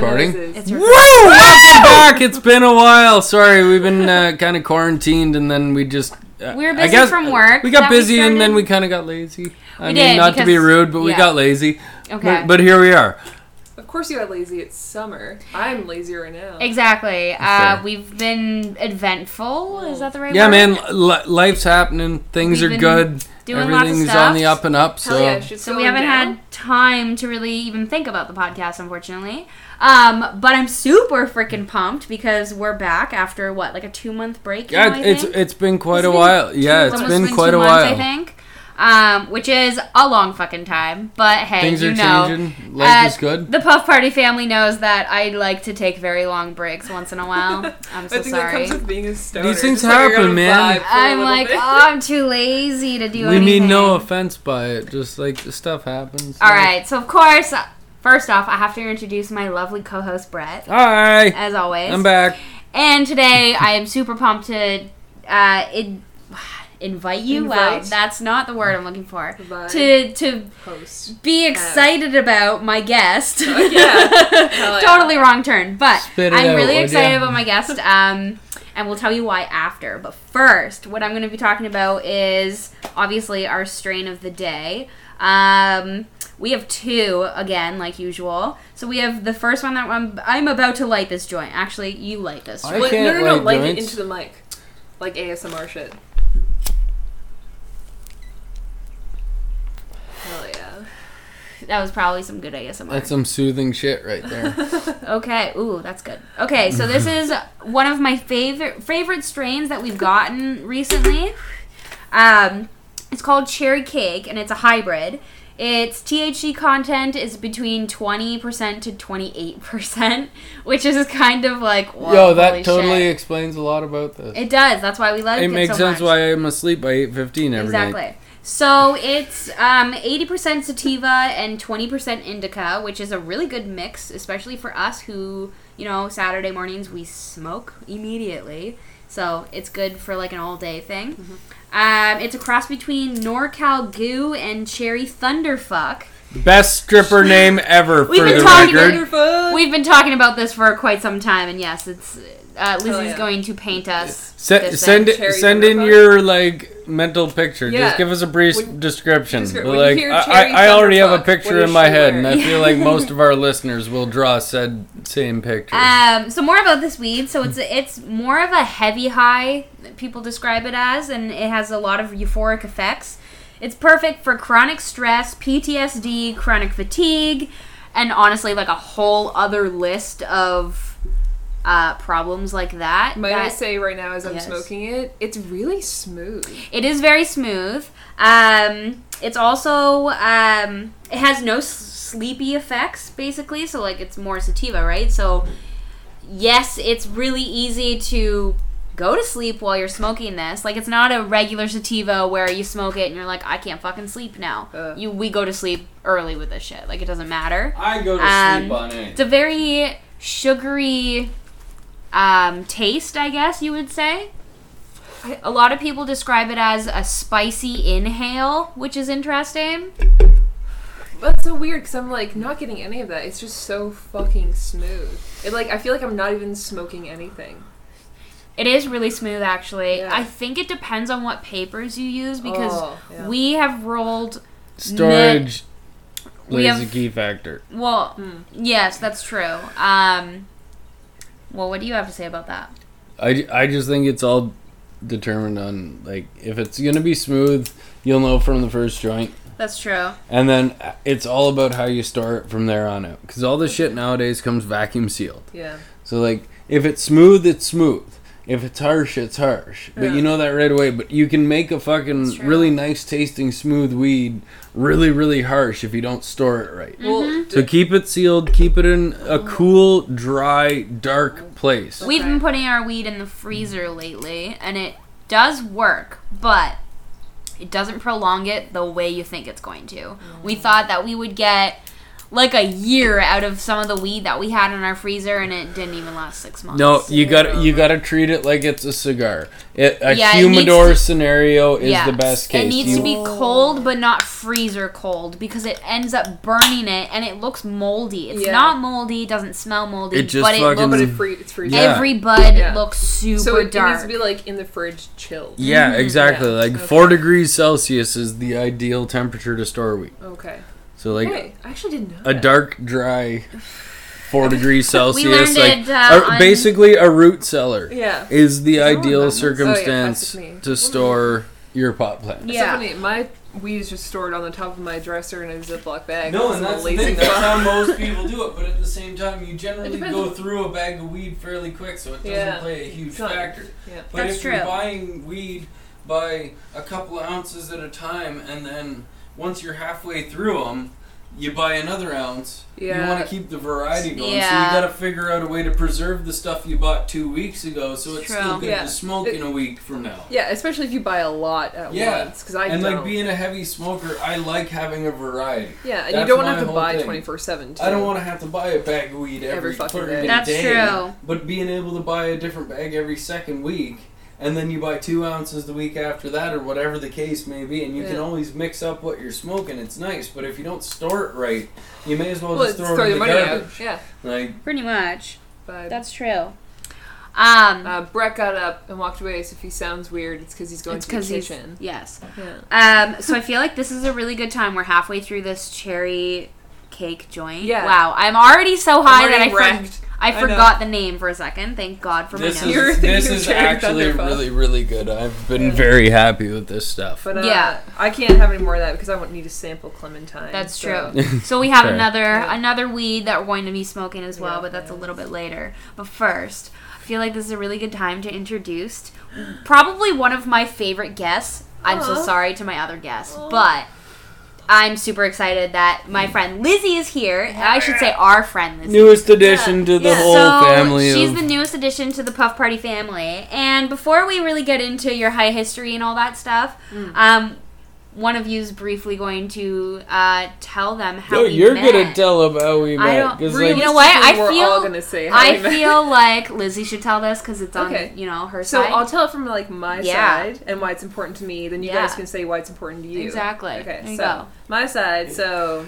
Already sound recording? noises. It's Woo! Welcome back. It's been a while. Sorry, we've been uh, kind of quarantined, and then we just. Uh, We were I guess from work We got that we busy, and then we kind of got lazy. I We mean, did, not to be rude, but we got lazy. Okay. But, but here we are. Of course you got lazy. It's summer. I'm lazy right now. exactly. Uh, we've been eventful. Is that the right word? Yeah, word? man. Li- life's happening. Things We've are good. doing lots of Everything's stuff. on the up and up. So yeah, So we haven't down. had time to really even think about the podcast, unfortunately. Um, but I'm super freaking pumped because we're back after what, like a two month break? now, yeah, I it's think? it's been quite It's a been while. Yeah, it's almost been quite two a months, while. I think. Um, which is a long fucking time. But hey, Things you are know, changing. Life uh, is good. The Puff Party family knows that I like to take very long breaks once in a while. I'm so I think sorry. that comes with being a stoner. These things Just like happen, gonna man. vibe for a I'm like, bit. oh, I'm too lazy to do anything. we anything. mean no offense by it. Just like stuff happens. All right, so of course, first off, I have to introduce my lovely co-host Brett, Hi. as always. I'm back. And today, I am super pumped to uh, in, invite you. Wow, Invite? that's not the word I'm looking for. Invite. To to Host. be excited about my guest. yeah. Hell yeah. totally wrong turn, but I'm out, really would excited ya? about my guest. Um, and we'll tell you why after. But first, what I'm going to be talking about is obviously our strain of the day. Um, we have two again, like usual. So we have the first one that I'm, I'm about to light this joint. Actually, you light this. I Joint. Like, can't no, no, no. light Light it into the mic. Like ASMR shit. Hell yeah. That was probably some good ASMR. That's some soothing shit right there. Okay. Ooh, that's good. Okay, so this is one of my favorite favorite strains that we've gotten recently. Um, it's called Cherry Cake, and it's a hybrid. Its THC content is between twenty percent to twenty eight percent, which is kind of like whoa, Yo, that holy totally shit. explains a lot about this. It does. That's why we love it. it makes so sense much. why I'm asleep by 8:15 every Exactly. night. So it's um, 80% sativa and 20% indica, which is a really good mix, especially for us who, you know, Saturday mornings we smoke immediately. So it's good for like an all day thing. Mm-hmm. Um, it's a cross between NorCal Goo and Cherry Thunderfuck. Best stripper name ever We've for been the talking record. We've been talking about this for quite some time, and yes, it's uh, Lizzie's yeah. going to paint us. Se- send it, send in your like mental picture. Yeah. Just give us a brief When- description. descri- But, when you like I, I, I already have a picture in my she head, and I feel like most of our listeners will draw said same picture. Um, so more about this weed. So it's it's more of a heavy high. People describe it as, and it has a lot of euphoric effects. It's perfect for chronic stress, PTSD, chronic fatigue, and honestly, like a whole other list of uh, problems like that. Might I say right now as I'm Yes. smoking it, it's really smooth. It is very smooth. Um, it's also um, it has no s- sleepy effects basically. So like it's more sativa, right? So yes, it's really easy to go to sleep while you're smoking this. Like it's not a regular sativa where you smoke it and you're like I can't fucking sleep now. Uh. you we go to sleep early with this shit. Like it doesn't matter. I go to um, sleep on it. It's a very sugary um, taste, I guess you would say. A lot of people describe it as a spicy inhale, which is interesting. That's so weird because I'm like not getting any of that. It's just so fucking smooth. It like I feel like I'm not even smoking anything. It is really smooth, actually. Yeah. I think it depends on what papers you use because Oh, yeah. we have rolled. Storage we plays have- a key factor. Well, Hmm. yes, that's true. Um, well, what do you have to say about that? I, I just think it's all determined on like if it's gonna be smooth, you'll know from the first joint. That's true. And then uh, it's all about how you start from there on out. Because all the shit nowadays comes vacuum sealed. Yeah. So like, if it's smooth, it's smooth. If it's harsh, it's harsh. But you know that right away. But you can make a fucking really nice tasting smooth weed really, really harsh if you don't store it right. Well, Mm-hmm. So keep it sealed. Keep it in a cool, dry, dark place. We've been putting our weed in the freezer lately, and it does work, but it doesn't prolong it the way you think it's going to. We thought that we would get like a year out of some of the weed that we had in our freezer, and it didn't even last six months. No, you got to you got to treat it like it's a cigar. It, a Yeah, it humidor to- scenario is Yeah. the best case. It needs You- to be cold, but not freezer cold because it ends up burning it, and it looks moldy. It's Yeah. not moldy, doesn't smell moldy, It just but it fucking- Well, but looks. it free, it's freezing. Every bud Yeah. looks super so it, it needs to be like in the fridge, chilled. yeah, mm-hmm. exactly. Yeah, Like okay. four degrees Celsius is the ideal temperature to store wheat. Okay. So like hey, I actually didn't know. a that. dark, dry, four degrees Celsius, learned like it, uh, a- on- basically a root cellar Yeah. is the ideal remember. Oh, yeah, circumstance that's me. to store your pot plant. It's Yeah. so. My weed is just stored on the top of my dresser in a Ziploc bag. No, and a that's the thing. That's how most people do it. But at the same time, you generally go through a bag of weed fairly quick, so it doesn't Yeah. play a huge It's not- factor. Yeah. But That's if true. you're buying weed by a couple of ounces at a time, and then once you're halfway through them, you buy another ounce. Yeah. You want to keep the variety going, Yeah. so you got to figure out a way to preserve the stuff you bought two weeks ago, so it's True. still good Yeah. to smoke It- in a week from now. Yeah, especially if you buy a lot at Yeah. once. Because I and don't. like being a heavy smoker, I like having a variety. yeah, and you don't want to have to buy twenty four seven. I don't want to have to buy a bag of weed every, Every fucking day. That's day, true. But being able to buy a different bag every second week, and then you buy two ounces the week after that, or whatever the case may be, and you can always mix up what you're smoking. It's nice, but if you don't store it right, you may as well, Well, just throw, throw it your in the money garbage. out. Yeah. Like, Pretty much. But That's true. Um, uh, Brett got up and walked away. So if he sounds weird, it's because he's going it's to the because kitchen. yes. Yeah. Um, so I feel like this is a really good time. We're halfway through this cherry cake joint. Yeah. Wow, I'm already so high that I already for- wrecked. I I forgot the name for a second. Thank God for my this notes. Is thinking this is actually really really good. I've been Yeah. very happy with this stuff. But uh, Yeah. I can't have any more of that because I won't need to sample clementine. That's so- true. So we have another Yeah. another weed that we're going to be smoking as well, Yeah, but that's a little bit later. But first, I feel like this is a really good time to introduce probably one of my favorite guests. I'm so sorry to my other guests, Aw. but I'm super excited that my friend Lizzie is here. I should say our friend Lizzie. Newest addition Yeah. to the Yeah. whole so family. she's of, the newest addition to the Puff Party family. And before we really get into your high history and all that stuff, Mm. um, one of you's briefly going to uh, tell them how no, we you're met. gonna tell them how we I met. don't 'cause, really like, know what? I we're all feel- gonna say how I we met. feel like Lizzie should tell this because it's on Okay. you know her side. So side. I'll tell it from like my Yeah. side and why it's important to me. Then you Yeah. guys can say why it's important to you. Exactly. Okay. There you so go. my side. So,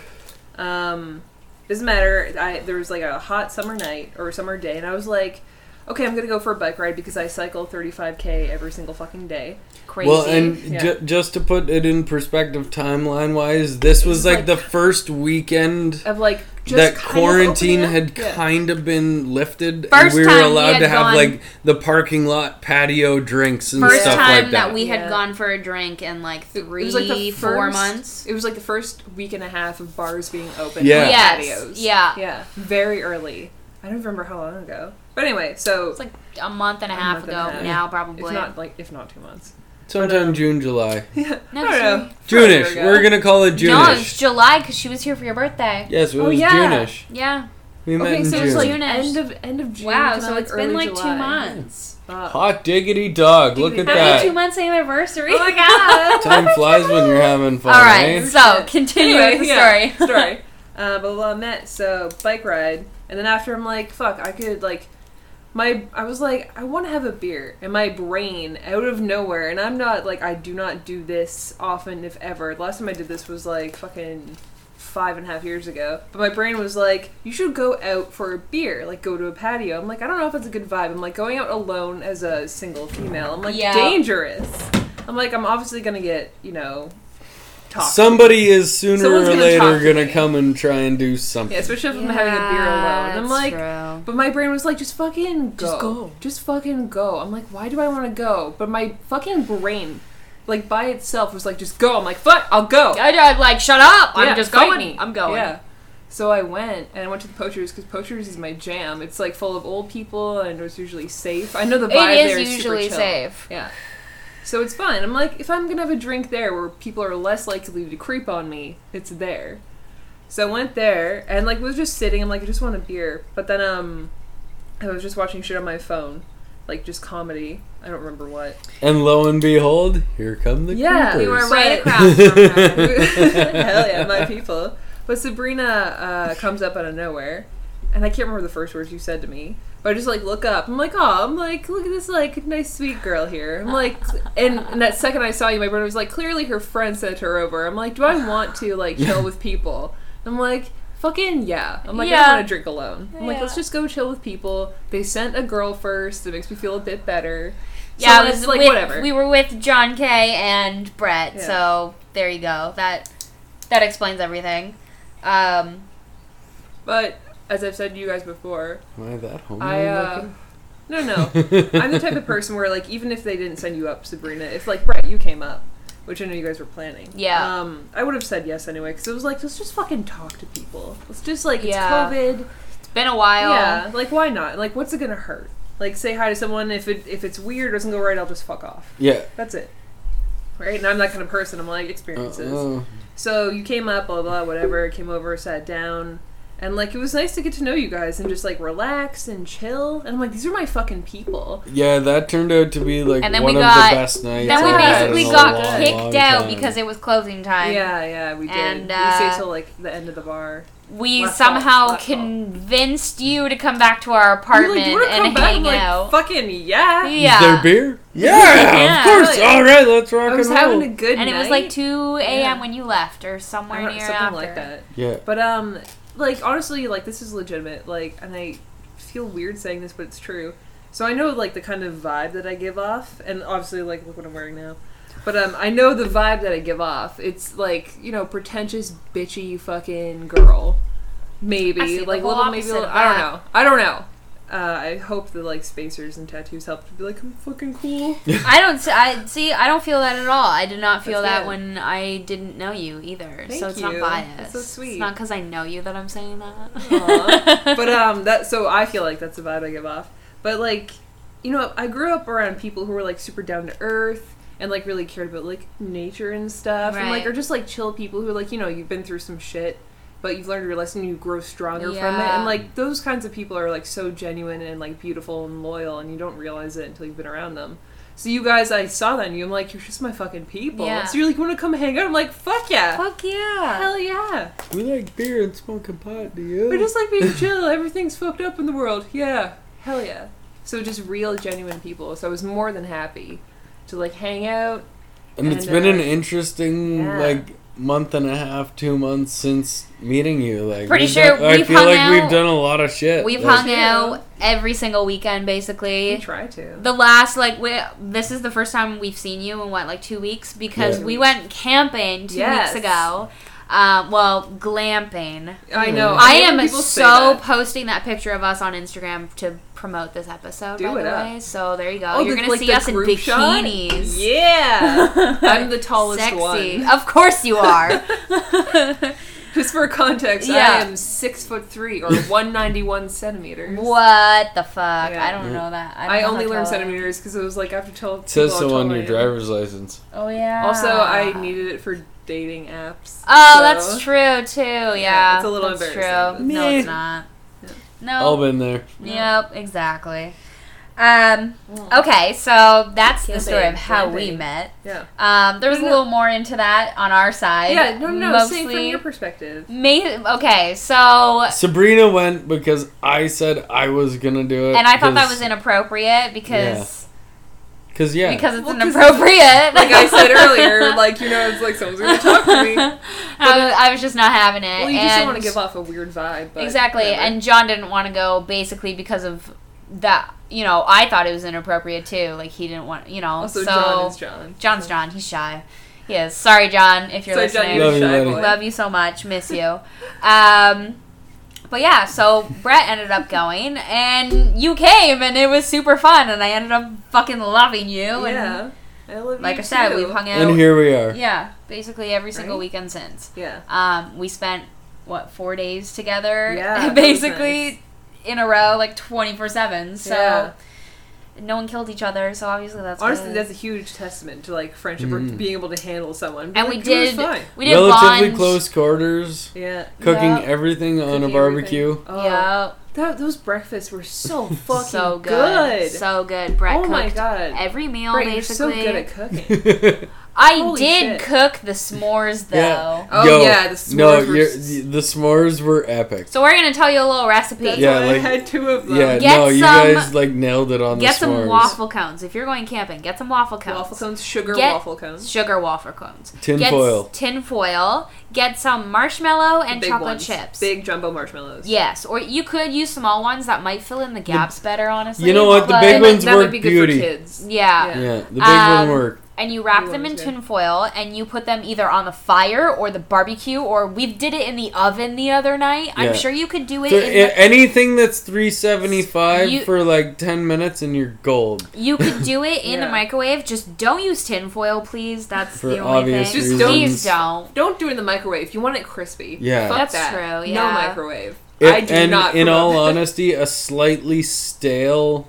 um, doesn't matter. I there was like a hot summer night or summer day, and I was like, okay, I'm gonna go for a bike ride because I cycle 35k every single fucking day. Crazy. Well, and Yeah. ju- just to put it in perspective, timeline wise, this was like, like- the first weekend Of like just that quarantine had. Yeah. kind of been lifted, First and we were time we allowed had to have gone- like the parking lot patio drinks and First stuff time like that. That we had Yeah. gone for a drink in like It- three, it was like the four first- months. It was like the first week and a half of bars being open. Yeah. Yes, Patios. yeah. Yeah. Very early. I don't remember how long ago. But anyway, so It's like a month and a A half ago a half. now, if probably. not like if not two months. Sometime June, July, Yeah. No, I don't know. June-ish. Forever. We're gonna call it no, it's June-ish. July because she was here for your birthday. yes, it Oh, was yeah. June-ish. Yeah. We met Okay, in so June. it's like June-ish. end of end of June. Wow, so like, it's been early like two months. Uh, Hot diggity dog! Look at Happy Happy that. two months anniversary. Oh my god! Time flies when you're having fun. All right, eh? so Shit. continue Anyway, with the yeah, story. story. Uh, but well, I met so bike ride, and then after I'm like, fuck, I could like, my I was like, I want to have a beer, and my brain out of nowhere, and I'm not like I do not do this often, if ever. The last time I did this was like fucking five and a half years ago. But my brain was like, you should go out for a beer, like go to a patio. I'm like, I don't know if it's a good vibe. I'm like going out alone as a single female. I'm like Yeah. dangerous. I'm like, I'm obviously gonna get, you know, talked to. Somebody is sooner Someone's or gonna later talk to gonna me. come and try and do something. Yeah, especially if I'm having a beer alone. I'm that's like, true. but my brain was like, just fucking go. Just go. Just fucking go. I'm like, why do I want to go? But my fucking brain, like by itself, was like, just go. I'm like, fuck, I'll go. I, I like shut up. Yeah, I'm just fight going. me. I'm going. Yeah. So I went and I went to the Poachers because Poachers is my jam. It's like full of old people and it's usually safe. I know the vibe It there is is usually super chill. safe. Yeah. So it's fine. I'm like, if I'm gonna have a drink there where people are less likely to creep on me, it's there. So I went there and like was just sitting. I'm like, I just want a beer. But then um, I was just watching shit on my phone, like just comedy. I don't remember what. And lo and behold, here come the Yeah, we creepers. were right across from her. Hell yeah, my people. But Sabrina uh, comes up out of nowhere, and I can't remember the first words you said to me. But I just like look up. I'm like, oh, I'm like, look at this like nice sweet girl here. I'm like, and, and that second I saw you, my brother was like, clearly her friend sent her over. I'm like, do I want to like chill with people? I'm like, fucking yeah. I'm like, I Yeah. don't want to drink alone. I'm like, Yeah. let's just go chill with people. They sent a girl first. It makes me feel a bit better. So Yeah, it it's was like with, whatever. We were with John K and Brett, Yeah. so there you go. That that explains everything. Um, but as I've said to you guys before, Am I that homely I uh, looking? no no. I'm the type of person where like even if they didn't send you up, Sabrina, if like Brett, you came up, which I know you guys were planning. Yeah. Um, I would have said yes anyway because it was like let's just fucking talk to people. Let's just like it's Yeah. COVID. it's been a while. Yeah. Like why not? Like what's it gonna hurt? Like say hi to someone. If it if it's weird doesn't go right, I'll just fuck off. Yeah. That's it. Right. And I'm that kind of person. I'm like experiences. Uh, So you came up, blah blah, whatever. Came over, sat down, and like it was nice to get to know you guys and just like relax and chill. And I'm like, these are my fucking people. yeah, that turned out to be like And then one we of the best nights. Then we I've had basically in a got long, kicked long out time. because it was closing time. yeah, yeah, we did. And, we uh, stayed till like the end of the bar. We Last somehow call, last call. convinced you to come back to our You're apartment like, "You wanna come and back?" hang I'm like, out. Fucking yeah. yeah. Is there beer? Yeah, Yeah. of course. Yeah. All right, let's rock I was and roll. having a good and it was like 2 a.m. Yeah. when you left or somewhere don't near something after. like that. yeah. But um, like honestly, like this is legitimate. Like, and I feel weird saying this, but it's true. So I know like the kind of vibe that I give off, and obviously like look what I'm wearing now. But um, I know the vibe that I give off. It's like you know pretentious, bitchy, fucking girl. Maybe I see the like little, maybe little, I don't know. I don't know. Uh, I hope the like spacers and tattoos help to be like I'm fucking cool. I don't see, I see. I don't feel that at all. I did not feel That's that good. when I didn't know you either. Thank so it's not you. biased. That's so sweet. It's not because I know you that I'm saying that. But um that so I feel like that's the vibe I give off. But like you know, I grew up around people who were like super down to earth and like really cared about like nature and stuff. And like Right. are just like chill people who are like, you know, you've been through some shit, but you've learned your lesson you grow stronger from it. And like those kinds of people are like so genuine and like beautiful and loyal and you don't realize it until you've been around them. So you guys, I saw that in you. I'm like, you're just my fucking people. Yeah. So you're like, want to come hang out? I'm like, fuck yeah, Fuck yeah. hell yeah. We like beer and smoking pot. Do you? We're just like being chill. Everything's fucked up in the world. Yeah. Hell yeah. So just real, genuine people. So I was more than happy to like hang out. and it's and, been an uh, interesting yeah. like month and a half, two months since meeting you. Like, Pretty sure done- I we've feel hung like out- we've done a lot of shit. We've Like, hung out every single weekend, basically. We try to. The last like we this is the first time we've seen you in what like two weeks because Yeah. we went camping two Yes. weeks ago. Um, well, glamping. I know. I hate when am people so that. posting that picture of us on Instagram to promote this episode. Do by it the up. way, so there you go. Oh, You're the- gonna like see us in group shot? bikinis. Yeah. I'm the tallest Sexy. one. Of course you are. Just for context, Yeah. I am six foot three or 191 centimeters. what the fuck? Yeah. I don't know that. I, I know only learned tall I am. centimeters because it was like after tell. It says so on your I am. driver's license. Oh yeah. Also, I needed it for dating apps. Oh, so- that's true too. Yeah, it's a little that's embarrassing, True. No, it's not. Yeah. No. All been there. Yep, exactly. Um, okay, so that's the story of Camping, how we met. Yeah. Um, there was a No, no. little more into that on our side. Yeah. No, no. Mostly. Say from your perspective. Ma- okay, so Sabrina went because I said I was gonna do it. and I thought that was inappropriate because Cause yeah, because it's Well, 'cause inappropriate. Like I said earlier, like you know, it's like someone's gonna talk to me. I, was, I was just not having it. Well, you just don't want to give off a weird vibe. But exactly whatever. and john didn't want to go basically because of that you know i thought it was inappropriate too like he didn't want you know also so John is John. john's john he's shy he sorry john if you're Sorry, John, listening you're Love a you, shy buddy. boy. love you so much miss you um but yeah so brett ended up going and you came and it was super fun and i ended up fucking loving you and Yeah. I love like you i said too. we've hung out and here we are. yeah basically every single Right? weekend since Yeah. um, we spent what four days together, Yeah, basically nice. in a row, like twenty four seven. So Yeah. No one killed each other. So obviously that's Honestly, good. that's a huge testament to like friendship or Mhm. being able to handle someone. Be and like, we "It was did fine." we did Relatively bond. close quarters, Yeah. cooking Yeah. everything on a Cooking barbecue. Oh, Yeah, that, those breakfasts were so fucking so good. good. so good. Brett oh cooked my god. every meal Brett, you're so good at cooking. I Holy did shit. cook the s'mores though. Yeah. Oh Yo, yeah, the s'mores no, were you're, the s'mores were epic. So we're gonna tell you a little recipe. That's Yeah, why like- I had two of them. Yeah, Get no, you guys like nailed it on Get the some waffle cones. If you're going camping, get some waffle cones. Waffle cones, sugar Get- waffle cones. Sugar waffle cones. Tin get foil. Tin foil. Get some marshmallow and Big chocolate ones. chips. Big jumbo marshmallows. Yes, or you could use small ones that might fill in the gaps better, honestly. You know what? The but- big That, ones that work would be good beauty. for kids. Yeah. Yeah. Yeah, the big Um, one work. And you wrap Big them in ones, yeah. tin foil and you put them either on the fire or the barbecue or we did it in the oven the other night. Yeah. I'm sure you could do it So, in the, anything that's three seventy five You- for like ten minutes and you're gold. You could do it in the microwave. Just don't use tin foil, please. That's For the only obvious thing. Just reasons. Please don't. Don't do it in the microwave. You want it crispy. Yeah. Fuck That's that. true, No microwave. It- I do and not. in all that. honesty, a slightly stale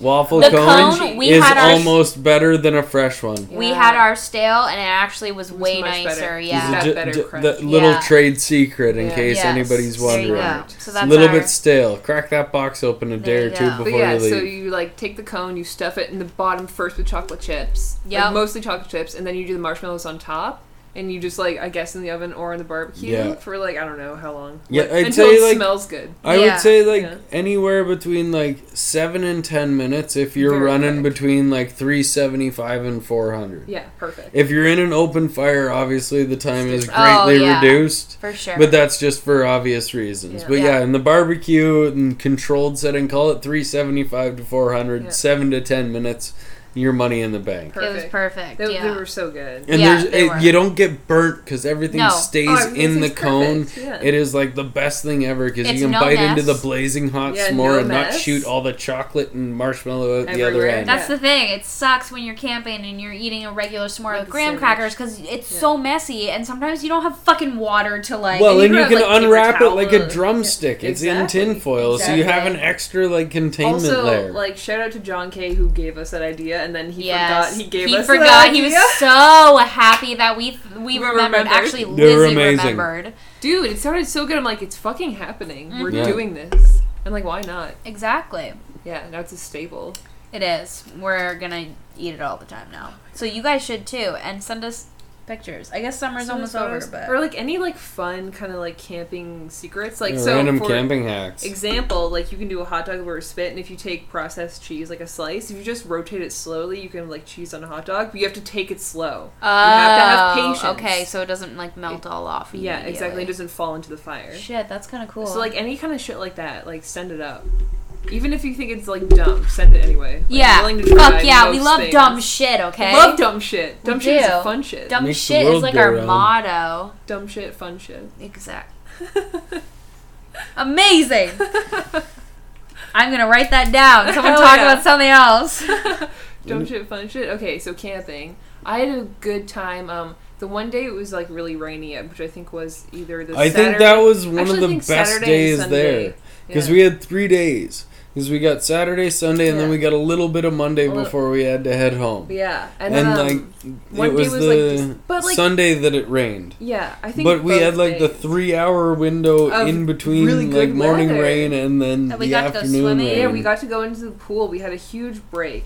waffle The cone, cone, we is had our- almost better than a fresh one. We had our stale and it actually was, was way nicer. better. Yeah. Got Ju- better ju- crunch. the little Yeah. trade secret in Yeah. case Yes. anybody's wondering. go. So It's that's a little our, bit stale. Crack that box open a There day or you two go. But before yeah, you leave. so you like take the cone, you stuff it in the bottom first with chocolate chips. yeah, Like, mostly chocolate chips, and then you do the marshmallows on top. And you just like I guess in the oven or in the barbecue Yeah. for like I don't know how long. Yeah, Like, I'd until say, it like- smells good. I Yeah. would say like Yeah. anywhere between like seven and ten minutes if you're Very running quick. between like three seventy five and four hundred. Yeah, perfect. If you're in an open fire, obviously the time is Oh, greatly yeah. reduced. for sure. But that's just for obvious reasons. Yeah. But Yeah. yeah, in the barbecue and controlled setting, call it 375 to 400, Yeah. 7 to 10 minutes, your money in the bank. it was Perfect. perfect. They, yeah. they were so good. And Yeah, there's they it, were. you don't get burnt because everything No. stays Oh, in the cone. yeah. It is like the best thing ever because you can no bite into the blazing hot Yeah, s'more no and not shoot all the chocolate and marshmallow out the other end. That's Yeah. the thing. It sucks when you're camping and you're eating a regular s'more Like with the graham sandwich. crackers because it's Yeah. so messy and sometimes you don't have fucking water to like. well, and you and you have, can like, unwrap it like a drumstick. Yeah, It's in exactly. tin foil, so you have an extra like containment also, like shout out to John K who gave us that idea, and then he yes, forgot he gave he us. forgot. That He was so happy that we we, We remembered. remembered. Actually, They were Lizzie amazing. remembered Dude, it sounded so good. I'm like, it's fucking happening. We're mm-hmm. Yeah. doing this. And like, why not? exactly. Yeah, now it's a staple. It is. We're gonna eat it all the time now. So you guys should too, and send us pictures. I guess summer's Send almost over, but or like any like fun kind of like camping secrets. Like Yeah, so random for camping hacks. example, like you can do a hot dog over a spit, and if you take processed cheese like a slice, if you just rotate it slowly, you can like cheese on a hot dog. But you have to take it slow. oh, have to have oh, patience. Okay, so it doesn't like melt all off. Yeah, exactly. It doesn't fall into the fire. Shit, that's kind of cool. So like any kind of shit like that, like send it up. Even if you think it's like dumb, send it anyway. Like, yeah, to fuck yeah, we love things. dumb shit. Okay, Love dumb shit. Dumb We shit is fun shit. Dumb Makes shit is like our round. motto. Dumb shit, fun shit. Exact. Amazing. I'm gonna write that down. Someone talk yeah. about something else. Dumb shit, fun shit. Okay, so camping. I had a good time. Um, the one day it was like really rainy, which I think was either the I Saturday. think that was one Actually, of the best Saturday days Sunday. there because Yeah. we had three days. Because we got Saturday, Sunday, and then we got a little bit of Monday A little- before we had to head home. Yeah, and, And, um, like it was, was, the like, just- but, like- Sunday that it rained. yeah, I think. But we had like the three-hour window Of in between really like good morning rain and then And we the got to go afternoon swimming. rain. Yeah, we got to go into the pool. We had a huge break,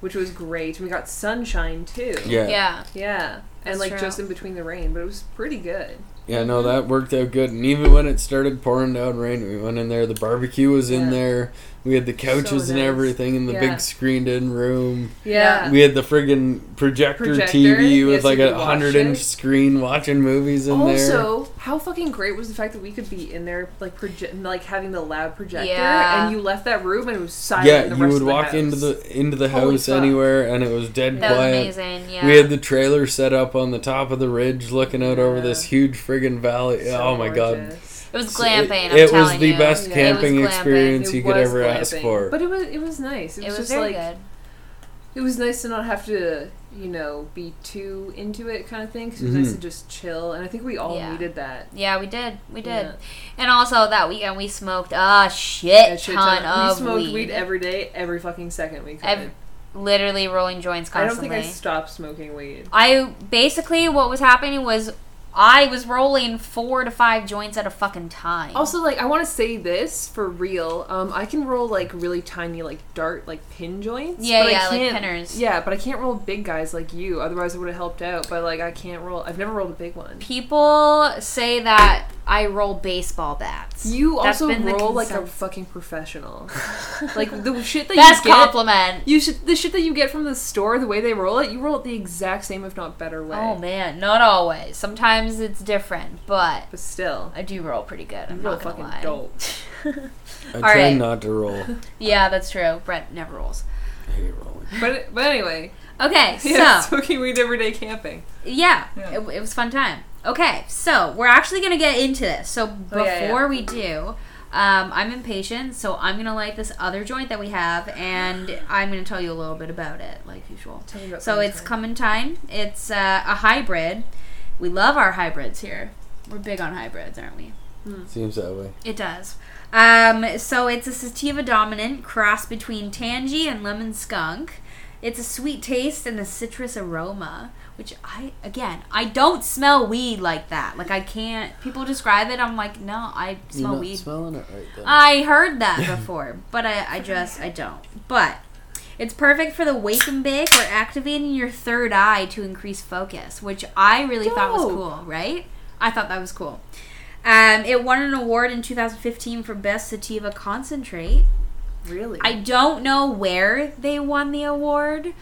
which was great. We got sunshine too. Yeah. yeah. Yeah. And That's like true. just in between the rain, but it was pretty good. Yeah, no, that worked out good. And even when it started pouring down rain, we went in there. The barbecue was in Yeah. there. We had the couches So and everything in the Yeah. big screened-in room. Yeah. We had the friggin' projector, Projector, TV with yes, like a hundred inch screen watching movies in there. also, how fucking great was the fact that we could be in there, like proje- like having the loud projector, Yeah. and you left that room and it was silent. Yeah, the you rest would of the walk house. into the into the Holy house fuck. anywhere, and it was dead That was quiet. amazing. Yeah. We had the trailer set up on the top of the ridge, looking out over this huge friggin' valley. So oh my god! Gorgeous. it was glamping. It, I'm it was telling the you. best Yeah. camping It was glamping. experience It you could was ever ask glamping. for. But it was it was nice. It was, It was just very like good. it was nice to not have to you know be too into it kind of thing. 'cause it was Mhm. nice to just chill, and I think we all Yeah. needed that. Yeah, we did. We did. Yeah. And also that weekend we smoked a shit A shit ton, ton. of we smoked weed. weed. every day, every fucking second we could. Ev- Literally rolling joints constantly I don't think I stopped smoking weed. I basically what was happening was I was rolling four to five joints at a fucking time. Also, like, I want to say this for real. Um, I can roll like really tiny, like dart, like pin joints. Yeah, but I yeah, like can't- pinners. Yeah, but I can't roll big guys like you. Otherwise, it would have helped out. But like, I can't roll. I've never rolled a big one. people say that I roll baseball bats. You That's also been roll like a fucking professional. like the shit that Best you get. compliment. You should the shit that you get from the store, the way they roll it, you roll it the exact same, if not better way. Oh man, not always. Sometimes it's different, but But still, I do roll pretty good. I'm roll not gonna fucking lie. dope. I All try right. not to roll. Yeah, that's true. Brett never rolls. I hate rolling. But but anyway, Okay, yeah, so smoking weed every day camping. yeah, Yeah. It, it was fun time. Okay, so we're actually gonna get into this. So before Oh, yeah, yeah. we do, um, I'm impatient, so I'm gonna light this other joint that we have, and I'm gonna tell you a little bit about it, like usual. Tell me about So it's Clementine. Clementine. It's uh, a hybrid. We love our hybrids here. We're big on hybrids, aren't we? Seems that way. It does. Um, so it's a sativa dominant cross between Tangie and lemon skunk. It's a sweet taste and a citrus aroma, which I again I don't smell weed like that. Like I can't. People describe it. I'm like, no, I You're smell not weed. smelling it right then. I heard that before, but I, I just I don't. But it's perfect for the wake and bake or activating your third eye to increase focus, which I really thought was cool, right? I thought that was cool. Um, it won an award in 2015 for best sativa concentrate. really. I don't know where they won the award.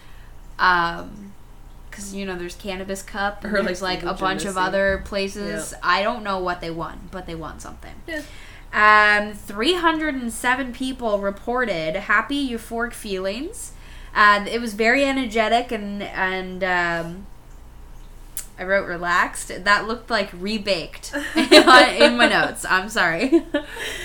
Um, because you know there's Cannabis Cup Or, there's like a bunch of other places. I don't know what they won, but they won something. Yeah. Um, 307 people reported happy euphoric feelings. Uh, it was very energetic and and um, I wrote relaxed. That looked like rebaked in my notes. I'm sorry.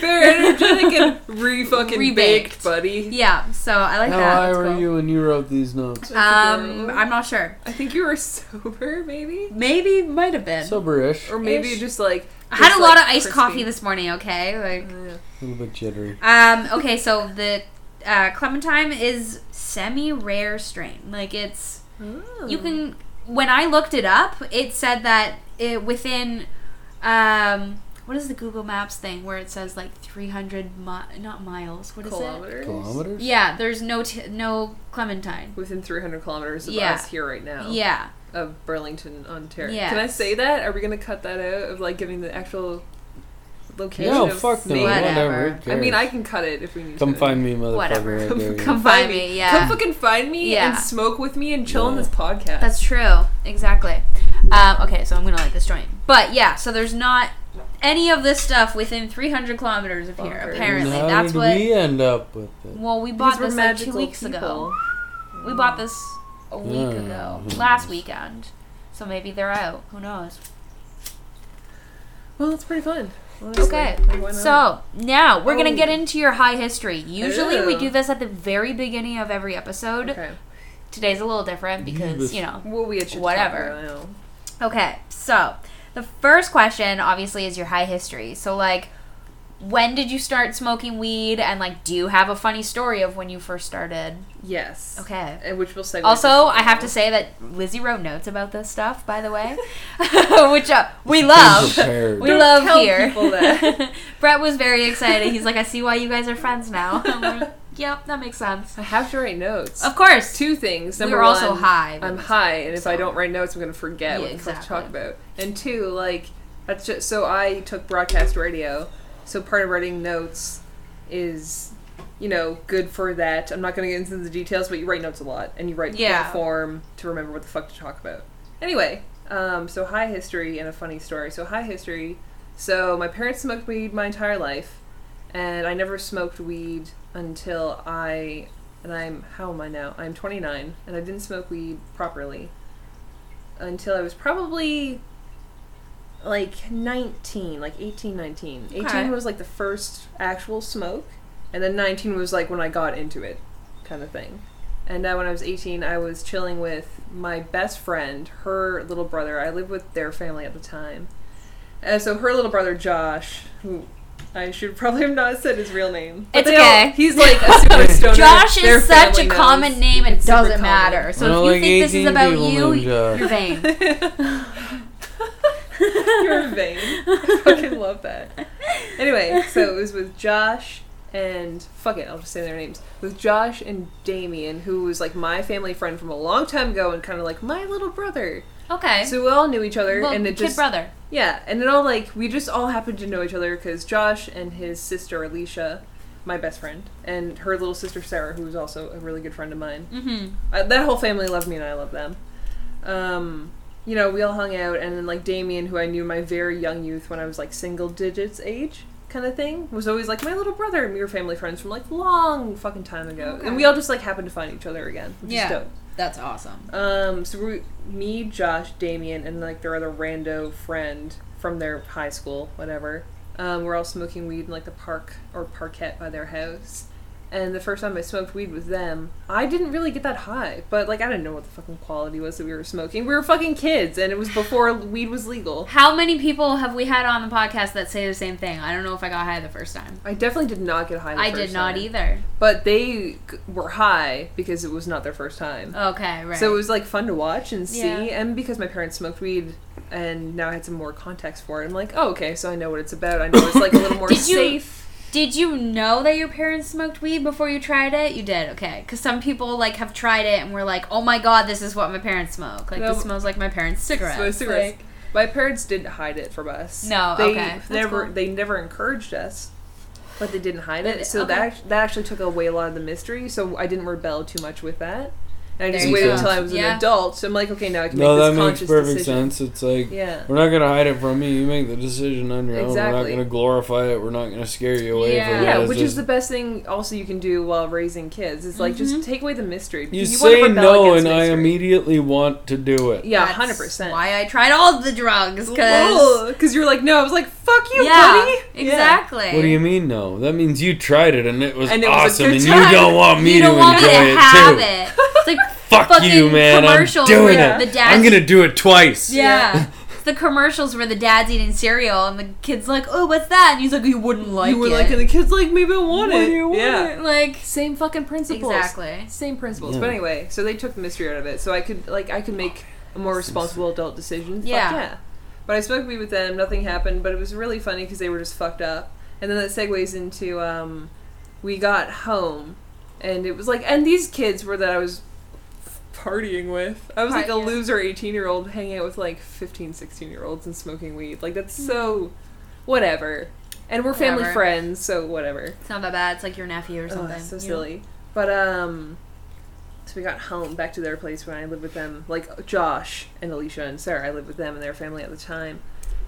Very energetic and re fucking Rebaked. baked, buddy. yeah, so I like How that. high were cool. you when you wrote these notes? Um. I'm not sure. I think you were sober, maybe, Maybe might have been. Soberish. or maybe Ish. just like. I had just, a lot of iced crispy. coffee this morning. Okay, like Yeah. A little bit jittery. um. Okay, so the uh, clementine is semi-rare strain. Like it's Oh. you can. When I looked it up, it said that it within um. What is the Google Maps thing where it says like 300 mi- not miles? What is it? kilometers. Kilometers? Yeah, there's no t- no clementine. Within 300 kilometers of Yeah. us here right now. Yeah. Of Burlington, Ontario. Yes. Can I say that? Are we gonna cut that out of like giving the actual location? No, of fuck no. Whatever. Whatever. I mean. I can cut it if we need to. Come to. find me, motherfucker. Whatever. I dare you. Come find me, yeah. Come fucking find me Yeah. and smoke with me and chill on this podcast. That's true. Exactly. Um, okay, so I'm gonna like this joint. But yeah, so there's not any of this stuff within 300 kilometers of here. Bonkers. Apparently, how that's did what. we end up with it? Well, we bought we're this like two magical weeks ago. people. We bought this a week Yeah. ago, last weekend. So maybe they're out. Who knows? Well, it's pretty fun. Honestly. Okay, Like, so now we're gonna Oh. get into your high history. Usually we do this at the very beginning of every episode. Okay. Today's a little different because you know Well, we had shit to talk Whatever. about, Okay, so the first question obviously is your high history. So like when did you start smoking weed and like do you have a funny story of when you first started? Yes. Okay. And which will segue. Also, I have to say that Lizzie wrote notes about this stuff, by the way, which uh, we love. We Don't love tell here. people that. Brett was very excited. He's like, "I see why you guys are friends now." Like, yep, that makes sense. I have to write notes. Of course, Two things. Number we Number were also one, high. I'm high, and if I don't write notes, I'm gonna forget Yeah, what the fuck to talk about. And two, like that's just so I took broadcast radio, so part of writing notes is, you know, good for that. I'm not gonna get into the details, but you write notes a lot, and you write Yeah. point form to remember what the fuck to talk about. Anyway, um, so high history and a funny story. So high history. So my parents smoked weed my entire life, and I never smoked weed until I and I'm how am I now? I'm 29 and I didn't smoke weed properly until I was probably like 19, like 18, 19. 18 Okay. was like the first actual smoke, and then 19 was like when I got into it, kind of thing. And uh, when I was 18, I was chilling with my best friend, her little brother. I lived with their family at the time. Uh, so her little brother Josh, who I should probably have not said his real name. but It's they all- okay. he's like a super stoner. Josh is such a family knows. common name; it It's doesn't matter. So know, if you like think this is about you, you're Josh. you're vain. I fucking love that. Anyway, so it was with Josh and fuck it, I'll just say their names. With Josh and Damien, who was like my family friend from a long time ago and kind of like my little brother. Okay. So we all knew each other, well, and it kid just brother. yeah, and it all like we just all happened to know each other because Josh and his sister Alicia, my best friend, and her little sister Sarah, who was also a really good friend of mine. Mm-hmm. I, that whole family loved me and I love them. Um, you know, we all hung out, and then like Damien, who I knew in my very young youth when I was like single digits age, kind of thing, was always like my little brother, and we were family friends from like long fucking time ago, Okay. and we all just like happened to find each other again, which Yeah. is dope. That's awesome. Um, so we, me, Josh, Damien, and like their other rando friend from their high school, whatever. Um, we're all smoking weed in like the park or parkette by their house. And the first time I smoked weed with them, I didn't really get that high. But like I didn't know what the fucking quality was that we were smoking. We were fucking kids, and it was before weed was legal. How many people have we had on the podcast that say the same thing? I don't know if I got high the first time. I definitely did not get high. The I did not time. either. But they were high because it was not their first time. Okay, right. So it was like fun to watch and see, Yeah. and because my parents smoked weed, and now I had some more context for it. I'm like, oh, okay, so I know what it's about. I know it's like a little more safe. Did you know that your parents smoked weed before you tried it? You did, okay. Because some people like have tried it and were like, "Oh my god, this is what my parents smoke. Like No. this smells like my parents' cigarettes." Cigarettes. Like, My parents didn't hide it from us. No, they okay, never cool. they never encouraged us, but they didn't hide it. So okay. that that actually took away a lot of the mystery. So I didn't rebel too much with that. And I just waited go. until I was Yeah. an adult. So I'm like, okay, now I can No, make that this makes conscious perfect decision. sense. It's like Yeah. we're not gonna hide it from you. You make the decision on your own. We're not gonna glorify it. We're not gonna scare you away Yeah. from it. Yeah, It's which just- is the best thing also you can do while raising kids. Is like Mhm. just take away the mystery. You, because wanna say no, against and I immediately want to do it. Yeah, that's hundred percent. Why I tried all the drugs because Because you're like, no, I was like, fuck you, yeah, buddy. Yeah. exactly. What do you mean no? That means you tried it and it was And it awesome, good and time. you don't want me you to don't want me enjoy to it have too. it. It's like Fuck fucking you, man! I'm doing it. the dads- I'm gonna do it twice. yeah. It's the commercials where the dad's eating cereal and the kid's like, "Oh, what's that?" And he's like, "You wouldn't like you were it." like, and the kid's like, maybe I want What it. do you want yeah. it? Like Same fucking principles. exactly. Same principles. Yeah. But anyway, so they took the mystery out of it, so I could like I could make a more responsible adult decision. Fuck Yeah. yeah. But I smoked weed with them. Nothing happened. But it was really funny because they were just fucked up. And then that segues into um, we got home, and it was like, and these kids were that I was partying with. I was like a yeah. loser 18 year old hanging out with like 15, 16 year olds and smoking weed. Like that's so whatever. And we're family Whatever. friends, so whatever. It's not that bad. It's like your nephew or something. so you know? silly. But um, so we got home back to their place when I lived with them. Like Josh and Alicia and Sarah, I lived with them and their family at the time.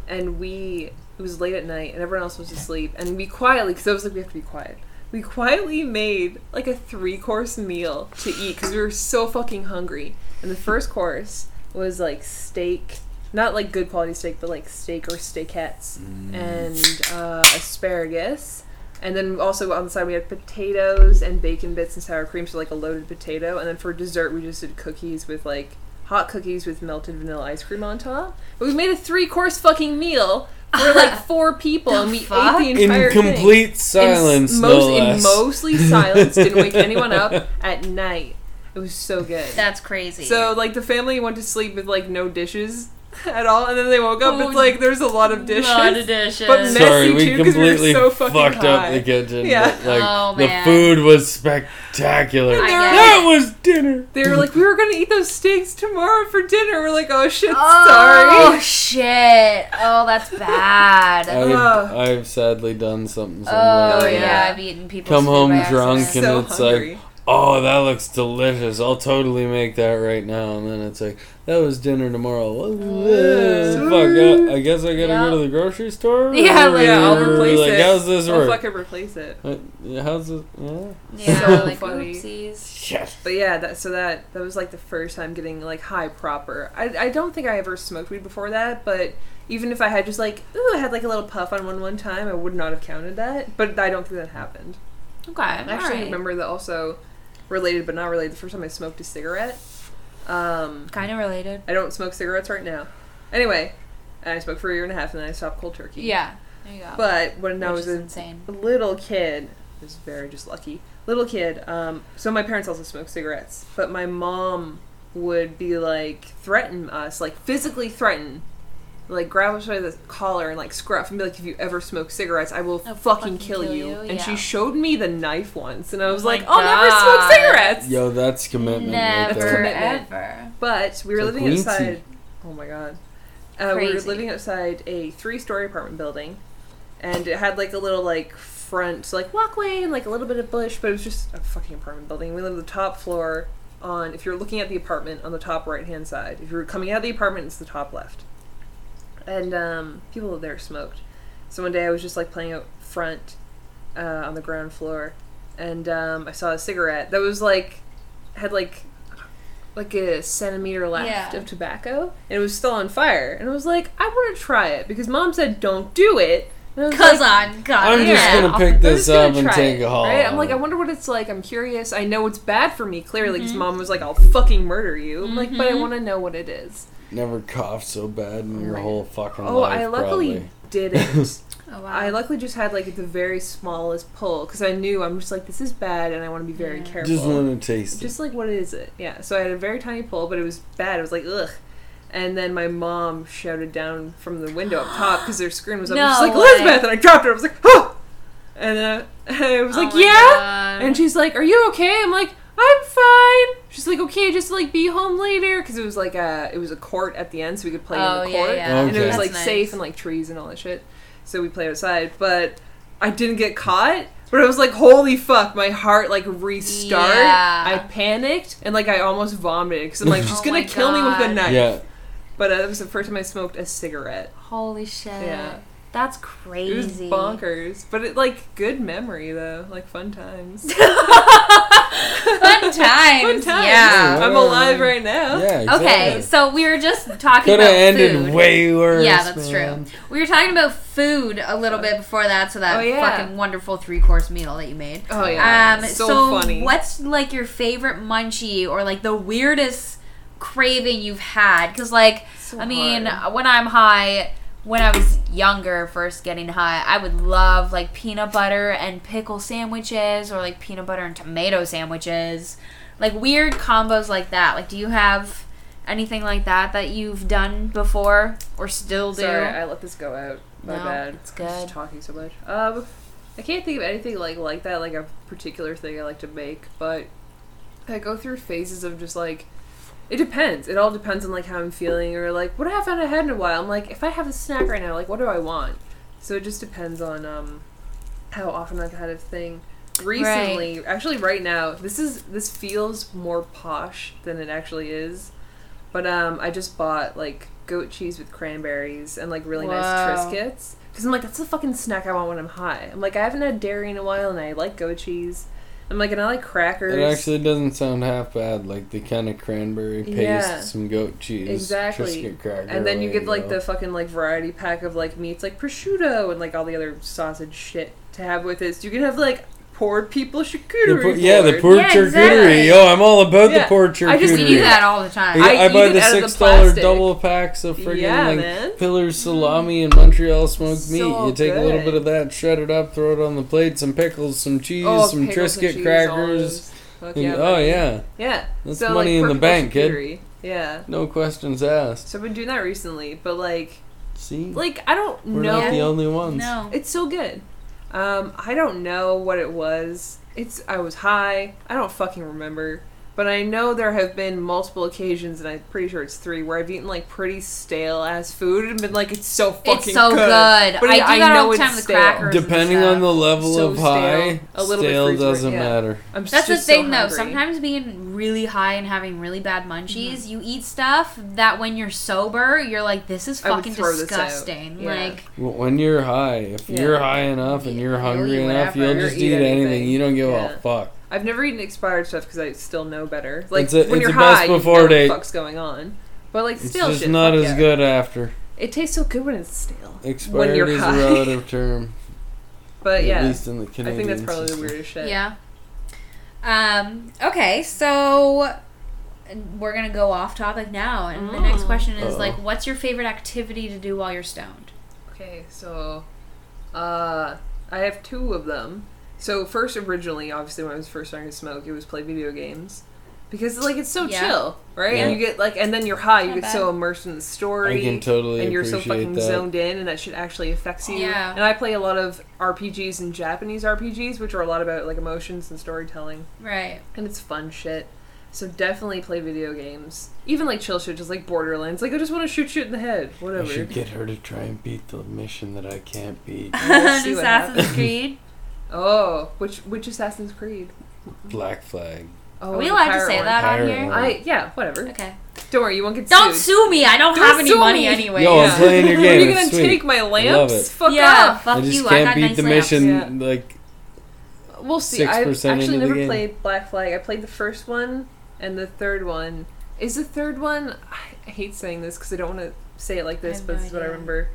And we, it was late at night, and everyone else was asleep. And we quietly, because I was like, we have to be quiet. We quietly made like a three course meal to eat because we were so fucking hungry. And the first course was like steak, not like good quality steak, but like steak or steakettes, and uh, asparagus. And then also on the side we had potatoes and bacon bits and sour cream, so like a loaded potato. And then for dessert we just did cookies with like hot cookies with melted vanilla ice cream on top. But we made a three course fucking meal for like four people, and we fuck? ate the In entire thing. complete In s- silence, most, no in less. mostly silence. Didn't wake anyone up at night. It was so good. That's crazy. So like the family went to sleep with like no dishes at all, and then they woke up. Oh, it's like there's a lot of dishes. Lot of dishes. But messy Sorry, we too, 'cause we were completely so fucking fucked up the kitchen. Yeah. but, like Oh, the food was spectacular. That was dinner. They were like, we were gonna eat those steaks tomorrow for dinner. We're like, oh shit, Oh sorry. Oh shit! Oh, that's bad. I've, Ugh. I've sadly done something oh, similar. oh like yeah. yeah. I've eaten people's Come home drunk accident. and so it's like- hungry. Oh, that looks delicious. I'll totally make that right now. And then it's like, that was dinner tomorrow. What is this? Fuck, I, I guess I gotta Yeah. go to the grocery store? Yeah, like- yeah, I'll Or, replace like, it. How's this I'll work? fucking replace it. Uh, How's this? Yeah. Yeah, So like funny. oopsies. Shit. But yeah, that so that that was like the first time getting like high proper. I I don't think I ever smoked weed before that, but even if I had just like ooh, I had like a little puff on one one time, I would not have counted that. But I don't think that happened. Okay, I actually alright. remember that also related but not related. The first time I smoked a cigarette. Um, Kind of related. I don't smoke cigarettes right now. Anyway, I smoked for a year and a half and then I stopped cold turkey. Yeah. There you go. But when I was a insane. little kid, I was very just lucky. Little kid. Um, so my parents also smoked cigarettes, but my mom would be like threaten us, like physically threaten like grab us by the collar and like scruff and be like, "If you ever smoke cigarettes, I will fucking, fucking kill, kill you." you, And she showed me the knife once, and I was Oh like, "I'll never smoke cigarettes." Yo, that's commitment right Never, there. commitment. ever. But we were So living Quincy. outside. Oh my god. Uh, we were living outside a three-story apartment building, and it had like a little like front, so, like walkway and like a little bit of bush, but it was just a fucking apartment building. We lived on the top floor. On if you're looking at the apartment on the top right-hand side, if you're coming out of the apartment, it's the top left. And um, people there smoked. So one day I was just like playing out front uh, on the ground floor, and um, I saw a cigarette that was like had like like a centimeter left Yeah. of tobacco, and it was still on fire. And I was like, I want to try it because mom said don't do it. And I was Cause like, on God. I'm just Yeah. gonna pick I'm this just gonna up and try take it, a haul. Right? I'm like, I wonder what it's like. I'm curious. I know it's bad for me clearly because mom was like, I'll fucking murder you. I'm like, but I Mhm. want to know what it is. Never coughed so bad in your whole fucking Oh, life. I luckily probably. didn't. Oh, wow. I luckily just had like the very smallest pull because I knew I'm just like this is bad and I want to be very Yeah. careful. Just want to taste it. Just like what is it? Yeah. So I had a very tiny pull, but it was bad. It was like ugh. And then my mom shouted down from the window up top because their screen was up. No She's like. Elizabeth, and I dropped her. I was like, oh. And uh, I was Oh like, yeah. God. And she's like, "Are you okay?" I'm like, "I'm fine." She's like, "Okay, just like be home later," because it was like a it was a court at the end, so we could play Oh, in the yeah, court, yeah. and it Okay. was like That's nice. safe and like trees and all that shit. So we played outside, but I didn't get caught. But I was like, "Holy fuck!" My heart like restart. Yeah. I panicked and like I almost vomited because I'm like, "She's Oh gonna my kill me with a God. knife." yeah. But uh, that was the first time I smoked a cigarette. Holy shit. Yeah. That's crazy. It crazy. was bonkers, but it like good memory though, like fun times. Fun times. Fun times. Yeah. I'm alive right now. Yeah. Exactly. Okay, so we were just talking Could about have ended food. way worse. Yeah, that's man. true. We were talking about food a little bit before that, so that Oh, yeah. fucking wonderful three course meal that you made. Oh yeah, Um, so, so, funny. what's like your favorite munchie or like the weirdest craving you've had? Because like, So I mean, hard. when I'm high, when I was younger, first getting high, I would love like peanut butter and pickle sandwiches or like peanut butter and tomato sandwiches, like weird combos like that. Like, do you have anything like that that you've done before or still do? Sorry, I let this go out. My No, bad. it's I'm good. just talking so much. Um, I can't think of anything like like that, like a particular thing I like to make, but I go through phases of just like. It depends. It all depends on like how I'm feeling or like what I haven't had in a while. I'm like, if I have a snack right now, like what do I want? So it just depends on um how often I've had a thing. Recently, actually, right now, this is this feels more posh than it actually is. But um, I just bought like goat cheese with cranberries and like really Wow. nice Triscuits because I'm like that's the fucking snack I want when I'm high. I'm like I haven't had dairy in a while and I like goat cheese. I'm like and I like crackers. It actually doesn't sound half bad. Like the kind of cranberry paste, Yeah. some goat cheese, Exactly. And then you get like the fucking like variety pack of like meats like prosciutto and like all the other sausage shit to have with it. So you can have like poured people The charcuterie. por- yeah, the board. pork Yeah, charcuterie. exactly. Yo, I'm all about Yeah. the pork charcuterie. I just We do that all the time. I, I I buy the out of the six dollar double packs of friggin' Yeah, like man. Piller's mm-hmm. salami and Montreal smoked meat. You take a little bit of that, shred it up, throw it on the plate, some pickles, some cheese, Oh, some pickles Triscuit cheese, crackers. and- yeah, oh yeah, yeah. That's so, money like, in the perfect bank, kid. Yeah. no questions asked. So I've been doing that recently, but like, See, like I don't know we're not the only ones. no. It's so good. Um, I don't know what it was. It's I was high. I don't fucking remember. But I know there have been multiple occasions, and I'm pretty sure it's three, where I've eaten like pretty stale ass food and been like, "It's so fucking It's so good. But I do I that know all the it's time with stale. crackers. Depending on the level So of stale. high, A little stale freeze-dried, doesn't yeah. matter. I'm That's the just so thing, though. Sometimes being really high and having really bad munchies, Mm-hmm. you eat stuff that when you're sober, you're like, "This is fucking throw this out. disgusting." Yeah. Like, Well, When you're high, if Yeah. you're high enough and you're hungry eat enough, you'll You'll just eat eat anything. anything. You don't give Yeah. a fuck. I've never eaten expired stuff because I still know better. Like It's a- when it's you're a best high, you before know date. what the fuck's going on. But like still shit. It's just shit, not as yeah. good after. It tastes so good when it's stale. Expired you're is high. a relative term. But At yeah, least in the I think that's probably the weirdest shit. yeah. Um. Okay, so we're gonna go off topic now, and the next Mm. question is Uh-oh. like, what's your favorite activity to do while you're stoned? Okay, so uh I have two of them. So first originally, obviously when I was first starting to smoke, it was play video games. because like it's so Yeah. chill, right? Yeah. And you get like, and then you're high. You Not get so immersed in the story. I story. can totally and you're so fucking that. zoned in, and that shit actually affects you. Yeah. And I play a lot of RPGs and Japanese RPGs, which are a lot about like emotions and storytelling, Right. and it's fun shit. So definitely play video games, even like chill shit, just like Borderlands. Like I just want to shoot shit in the head, Whatever. I should get her to try and beat the mission that I can't beat. We'll see what Assassin's. Creed. Oh, which which Assassin's Creed? Black Flag. Oh, Are we allowed to say one. that on here? I yeah, whatever. Okay. Don't worry, you won't get sued. Don't sued. sue me. I don't, Don't have any money me. anyway. Yo, I'm Yeah. playing your Are game. you it's gonna sweet. take my love lamps? it. Fuck yeah, off. fuck I just you. can't I got beat nice the lamps. mission. Like We'll see. I 6% actually never game. played Black Flag. I played the first one and the third one. Is the third one? I hate saying this because I don't want to say it like this, but no this is what I remember.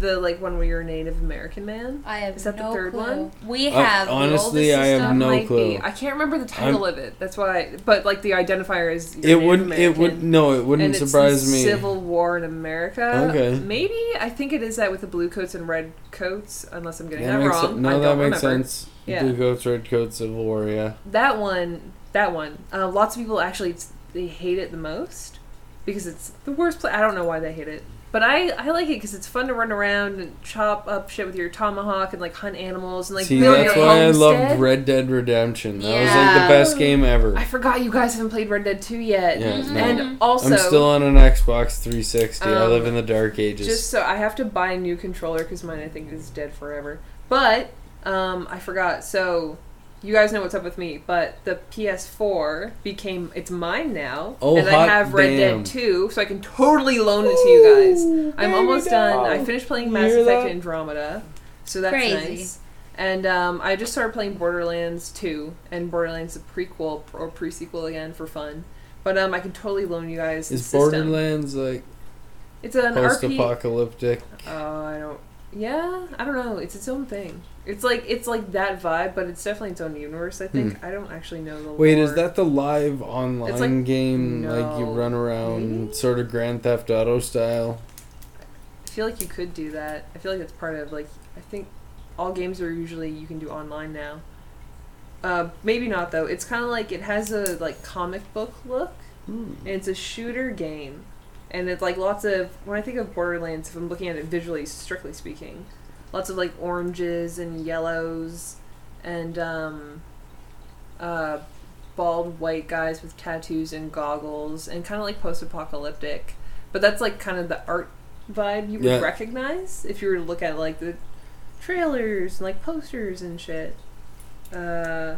The like one where you're a Native American man. I have Is that the no third clue. one? We Uh, have. on- the Honestly, I have no Might clue. Be. I can't remember the title of it. That's why. But like the identifier is. you're it wouldn't. It would no. It wouldn't it's surprise the me. Civil War in America. Okay. Maybe I think it is that with the blue coats and red coats, unless I'm getting That that makes wrong. sen- no, I that makes remember. sense. Yeah. Blue coats, red coats, Civil War. Yeah. That one, that one. Uh, lots of people actually they hate it the most because it's the worst play. I don't know why they hate it, but I I like it because it's fun to run around and chop up shit with your tomahawk and like hunt animals and like See, build that's your why I homestead. loved Red Dead Redemption. That was like Yeah. the best game ever. I forgot you guys haven't played Red Dead 2 yet. Yeah, no. And also, I'm still on an Xbox 360. I Um, live in the dark ages. just so I have to buy a new controller because mine I think is dead forever. But um, I forgot. So you guys know what's up with me. But the PS4 became it's mine now, Oh, and I have Red damn. Dead 2, so I can totally loan it to you guys. I'm almost done. I finished playing You Mass hear Effect that? Andromeda, so that's Crazy. nice. And um, I just started playing Borderlands 2 and Borderlands the prequel or pre-sequel again for fun. But um, I can totally loan you guys. the Is system. Borderlands like It's an post-apocalyptic? Oh, I don't. Yeah, I don't know. It's its own thing. It's like it's like that vibe, but it's definitely its own universe. I think. I don't actually know the. Hmm. Wait, is that the live online like- game? Like you run around, maybe? sort of Grand Theft Auto style? I feel like you could do that. I feel like it's part of like I think all games are usually you can do online now. Uh, maybe not though. It's kind of like it has a like comic book look, Hmm. and it's a shooter game, and it's like lots of when I think of Borderlands, if I'm looking at it visually, strictly speaking, lots of like oranges and yellows, and um, uh, bald white guys with tattoos and goggles, and kind of like post-apocalyptic. But that's like kind of the art vibe you would Yeah. recognize if you were to look at like the trailers and like posters and shit. Uh,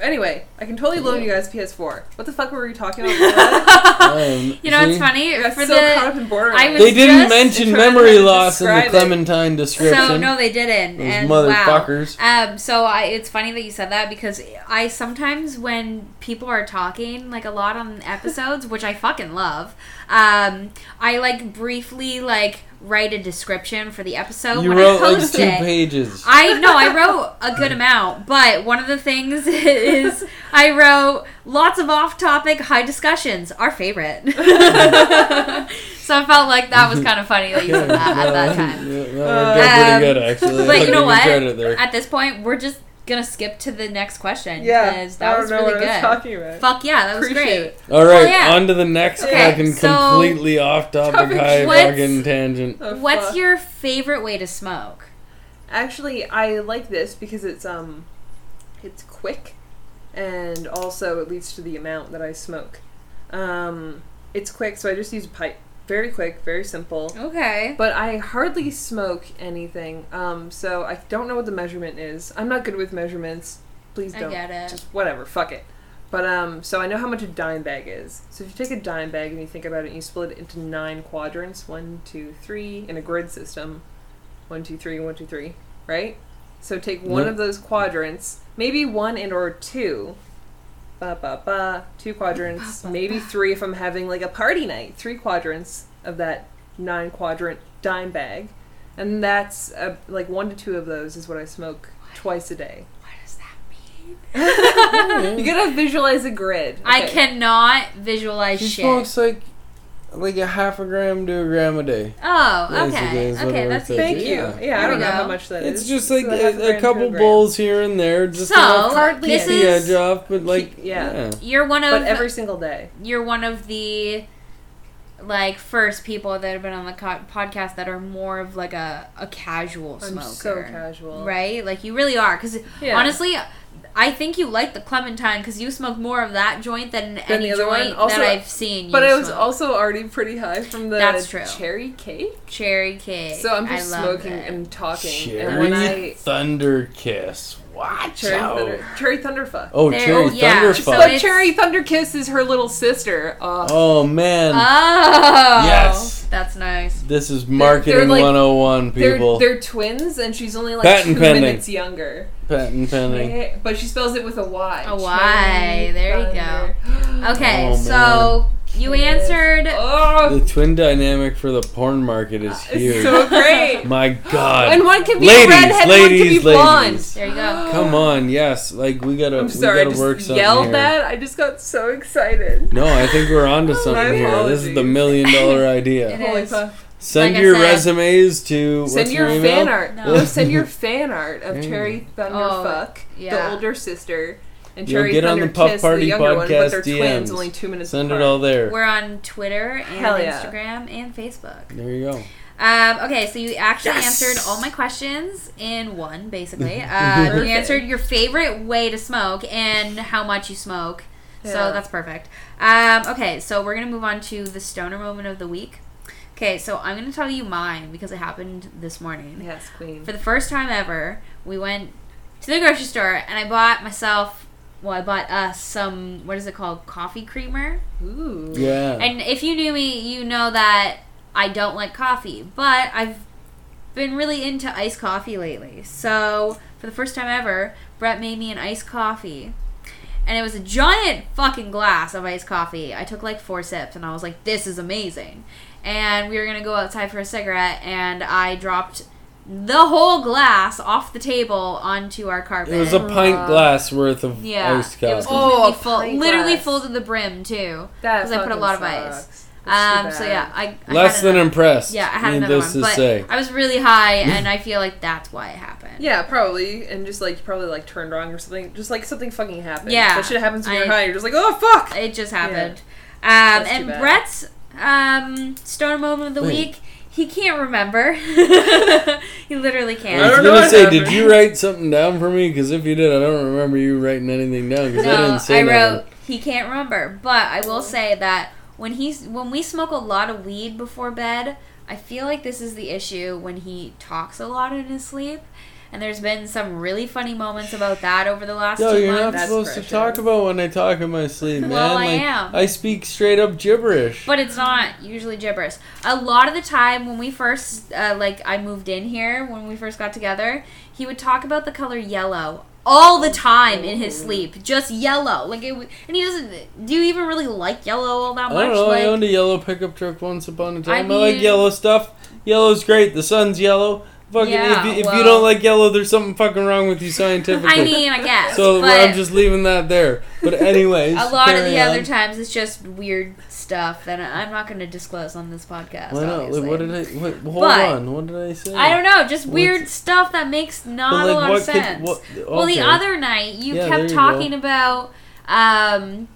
anyway, I can totally loan you guys PS4. What the fuck were we talking about? Um, You know, it's funny I got for so the. caught up in Borderlands. I was They didn't just mention trying to memory loss in the describe it. Clementine description. So no, they didn't. Those and wow. motherfuckers. Um, so I, it's funny that you said that because I sometimes when people are talking like a lot on episodes, which I fucking love, um, I like briefly like write a description for the episode you when wrote I like two it. pages. I know I wrote a good amount, but one of the things is I wrote lots of off-topic high discussions. Our favorite. so I felt like that was kind of funny that you said that at that time. Yeah, worked out Um, pretty good, actually. But you know what? At this point, we're just gonna skip to the next question. yeah, because I that don't was know really what I was good. talking about. Fuck yeah, that was Appreciate great. it. All right, Well, yeah. on to the next Okay, fucking so- completely off-topic, Topic high What's- fucking tangent. Oh, What's fuck. your favorite way to smoke? Actually, I like this because it's um, it's quick, and also it leads to the amount that I smoke. Um, it's quick, so I just use a pipe. Very quick, very simple. Okay. But I hardly smoke anything. Um, so I don't know what the measurement is. I'm not good with measurements. Please don't. I get it. Just whatever. Fuck it. But um, so I know how much a dime bag is. So if you take a dime bag and you think about it, and you split it into nine quadrants, one, two, three, in a grid system, one, two, three, one, two, three, right? So take one Yep. of those quadrants, maybe one and or two. Ba ba ba. Two quadrants, Ba, ba, maybe ba. three if I'm having like a party night. Three quadrants of that nine quadrant dime bag, and that's uh, like one to two of those is what I smoke twice a day. What does that mean? You gotta visualize a grid. I cannot visualize She shit. smokes like like a half a gram to a gram a day. Oh, okay. Okay, that's works Thank you. Yeah. Yeah, I don't know how much that is. It's just like So half a, a couple gram. bowls here and there, just So, enough Hardly this the is edge off, but like yeah. yeah. you're one of But every single day. you're one of the like first people that have been on the co- podcast that are more of like a, a casual I'm smoker. so casual. Right? Like you really are cuz Yeah. honestly I think you like the clementine because you smoke more of that joint than, any the other one? joint Also- that I've seen. You But it was smoke. also already pretty high from the That's true. cherry cake. cherry cake. So I'm just I smoking it. and talking. Cherry and when I Thunder Kiss. Watch cherry out. thunder, cherry thunderfuck. Oh, There- Cherry oh, yeah. Thunderfuck. So but it's- cherry Thunderkiss is her little sister. Uh, oh man, Oh, Yes. that's nice. this is marketing like- 101, they're people. they're twins, and she's only like Patent two pending. minutes younger. Patent pending. Yeah, But she spells it with a Y. A Y. Cherry There you go. thunder. Okay, Oh, so you answered. Oh, The twin dynamic for the porn market is huge. it's so great. My God. and one can be ladies, redhead, and one ladies, can be blonde. ladies. There you go. Come on, yes. Like we gotta, I'm we sorry, I gotta work just something yelled here. that. I just got so excited. No, I think we're onto My something here. This is the apologies. million dollar It idea. is. Holy fuck. Send Like I your said- resumes to Send your email? fan art. No. No. send your fan art of There you Cherry Oh, Thunderfuck, yeah. the older sister, and You'll Cherry get on the Puff Kiss, Party the younger one, podcast but they're twins, DMs. only two minutes Send apart. it all there. We're on Twitter and Hell yeah. Instagram and Facebook. There you go. Um, okay, so you actually Yes! answered all my questions in one, basically. Um, you Perfect. answered your favorite way to smoke and how much you smoke. So Yeah. that's perfect. Um, okay, so we're going to move on to the stoner moment of the week. Okay, so I'm going to tell you mine because it happened this morning. Yes, queen. For the first time ever, we went to the grocery store and I bought myself, well, I bought us some, what is it called? Coffee creamer. Ooh. Yeah. And if you knew me, you know that I don't like coffee, but I've been really into iced coffee lately. So, for the first time ever, Brett made me an iced coffee. And it was a giant fucking glass of iced coffee. I took like four sips and I was like, this is amazing. And we were gonna go outside for a cigarette, and I dropped the whole glass off the table onto our carpet. it was a pint glass worth of yeah, iced it was completely Oh, a full, literally glass. full to the brim too. That 'Cause I put a fucking lot of ice. sucks. That's too Um, so yeah, I, I Less had than another- impressed. Yeah, I had another one, to but say. I was really high, and I feel like that's why it happened. Yeah, probably, and just like you probably like turned wrong or something. Just like something fucking happened. Yeah, that shit happens when I- you're high. You're just like, oh fuck. It just happened. That's Um, too and bad. Brett's um, stoner moment of the Wait. week. He can't remember. he literally can't. I was don't gonna what say, did you write something down for me? Because if you did, I don't remember you writing anything down. Because I No, didn't say I wrote nothing. he can't remember. But I will say that when he's when we smoke a lot of weed before bed, I feel like this is the issue when he talks a lot in his sleep. And there's been some really funny moments about that over the last Yo, two you're not months. That's supposed to pressure. talk about when I talk in my sleep, man. Well, I like, am. I speak straight up gibberish. But it's not usually gibberish. A lot of the time when we first, uh, like, I moved in here, when we first got together, he would talk about the color yellow all the time in his sleep. Just yellow. Like, it w- and he doesn't, do you even really like yellow all that I much? don't know. like, I owned a yellow pickup truck once upon a time. I, I like yellow stuff. Yellow's great. The sun's yellow. Fucking, Yeah, if, you, if you don't like yellow, there's something fucking wrong with you scientifically. I mean, I guess. so I'm just leaving that there. But anyways, a lot of the other times it's just weird stuff that I'm not going to disclose on this podcast. Why not? Like, what did I? What, hold But- on. What did I say? I don't know, just What's- weird stuff that makes not like, a lot of could- sense. what- Well, the other night you Yeah, kept talking about um,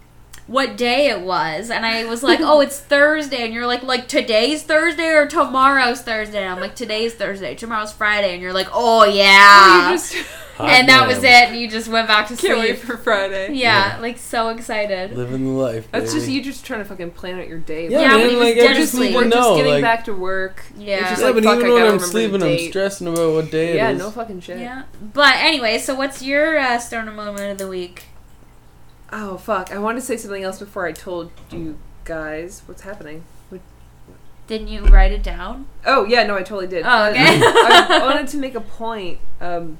what day it was, and I was like, "Oh, it's Thursday," and you're like, "Like today's Thursday or tomorrow's Thursday?" And I'm like, "Today's Thursday, tomorrow's Friday," and you're like, "Oh yeah," you just and that was it. And you just went back to can't wait sleep. for Friday. Yeah, like so excited. Living the life. That's just you just trying to fucking plan out your day. Yeah, Yeah, man. but like, dead I just asleep. need we're to just getting like, back to work. Yeah. Just yeah, like, but fuck, even when I'm sleeping, I'm stressing about what day Yeah, it is. no fucking shit. Yeah, but anyway, so what's your uh, stoner moment of the week? Oh fuck! I wanted to say something else before I told you guys what's happening. Didn't you write it down? Oh yeah, no, I totally did. Oh, okay. I, I wanted to make a point. Um,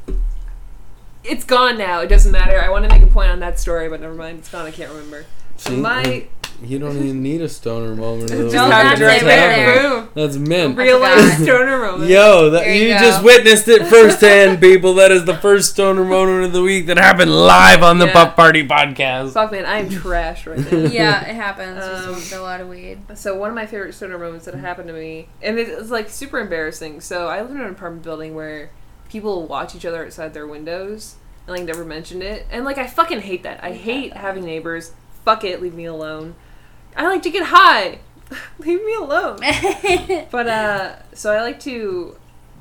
it's gone now. It doesn't matter. I want to make a point on that story, but never mind. It's gone. I can't remember. See? My You don't even need a stoner moment. of the Just No, have that's to it right right there. there. Boom. That's mint. Real I life stoner moment. Yo, that you, you just witnessed it firsthand, people. That is the first stoner moment of the week that happened live on the Yeah. Puff Party podcast. Fuck man, I am trash right now. yeah, it happens. Um, Um, a lot of weed. So one of my favorite stoner moments that happened to me, and it was like super embarrassing. So I live in an apartment building where people watch each other outside their windows, and like never mentioned it. And like I fucking hate that. I hate having neighbors. Fuck it, leave me alone. I like to get high. leave me alone. But uh, so I like to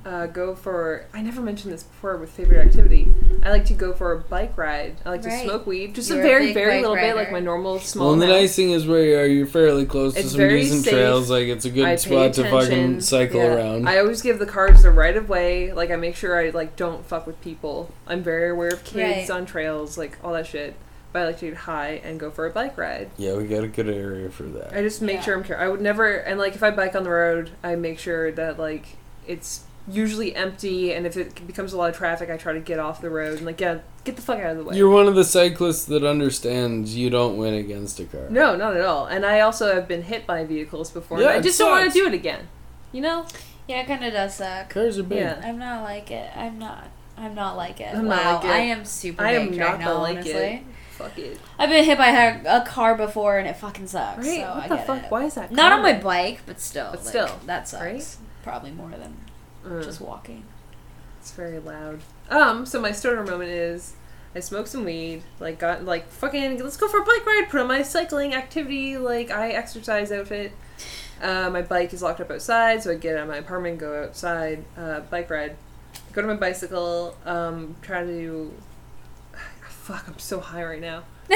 uh, go for. I never mentioned this before with favorite activity. I like to go for a bike ride. I like to smoke weed, just You're a a very, big very bike little bit, like my normal small. Well, and the nice thing is where you are, you're fairly close to some decent safe. trails. Like it's a good I spot to fucking cycle Yeah. around. I always give the cars the right of way. Like I make sure I like don't fuck with people. I'm very aware of kids Right. on trails, like all that shit. But I like to get high and go for a bike ride. yeah, we got a good area for that. I just make Yeah. sure I'm care. I would never and like if I bike on the road, I make sure that like it's usually empty and if it becomes a lot of traffic, I try to get off the road and like yeah, get the fuck out of the way. You're one of the cyclists that understands you don't win against a car. no, not at all. And I also have been hit by vehicles before. Yeah, I it just don't want to do it again. You know? Yeah, it kind of does suck. Cars are big. Yeah. I'm not like it. I'm not. I'm not like it. I'm not wow, like it. I am super I am not right the now. like honestly, it. Fuck it. I've been hit by a, a car before and it fucking sucks. Right? So what I the fuck? it. Why is that? Not on my bike, but still. But like, still, that sucks. right? Probably more than Mm. just walking. It's very loud. Um, so my stoner moment is I smoked some weed, like got like fucking let's go for a bike ride, put on my cycling activity, like I exercise outfit. Uh, my bike is locked up outside, so I get out of my apartment, go outside, uh, bike ride. Go to my bicycle, um, try to fuck, I'm so high right now.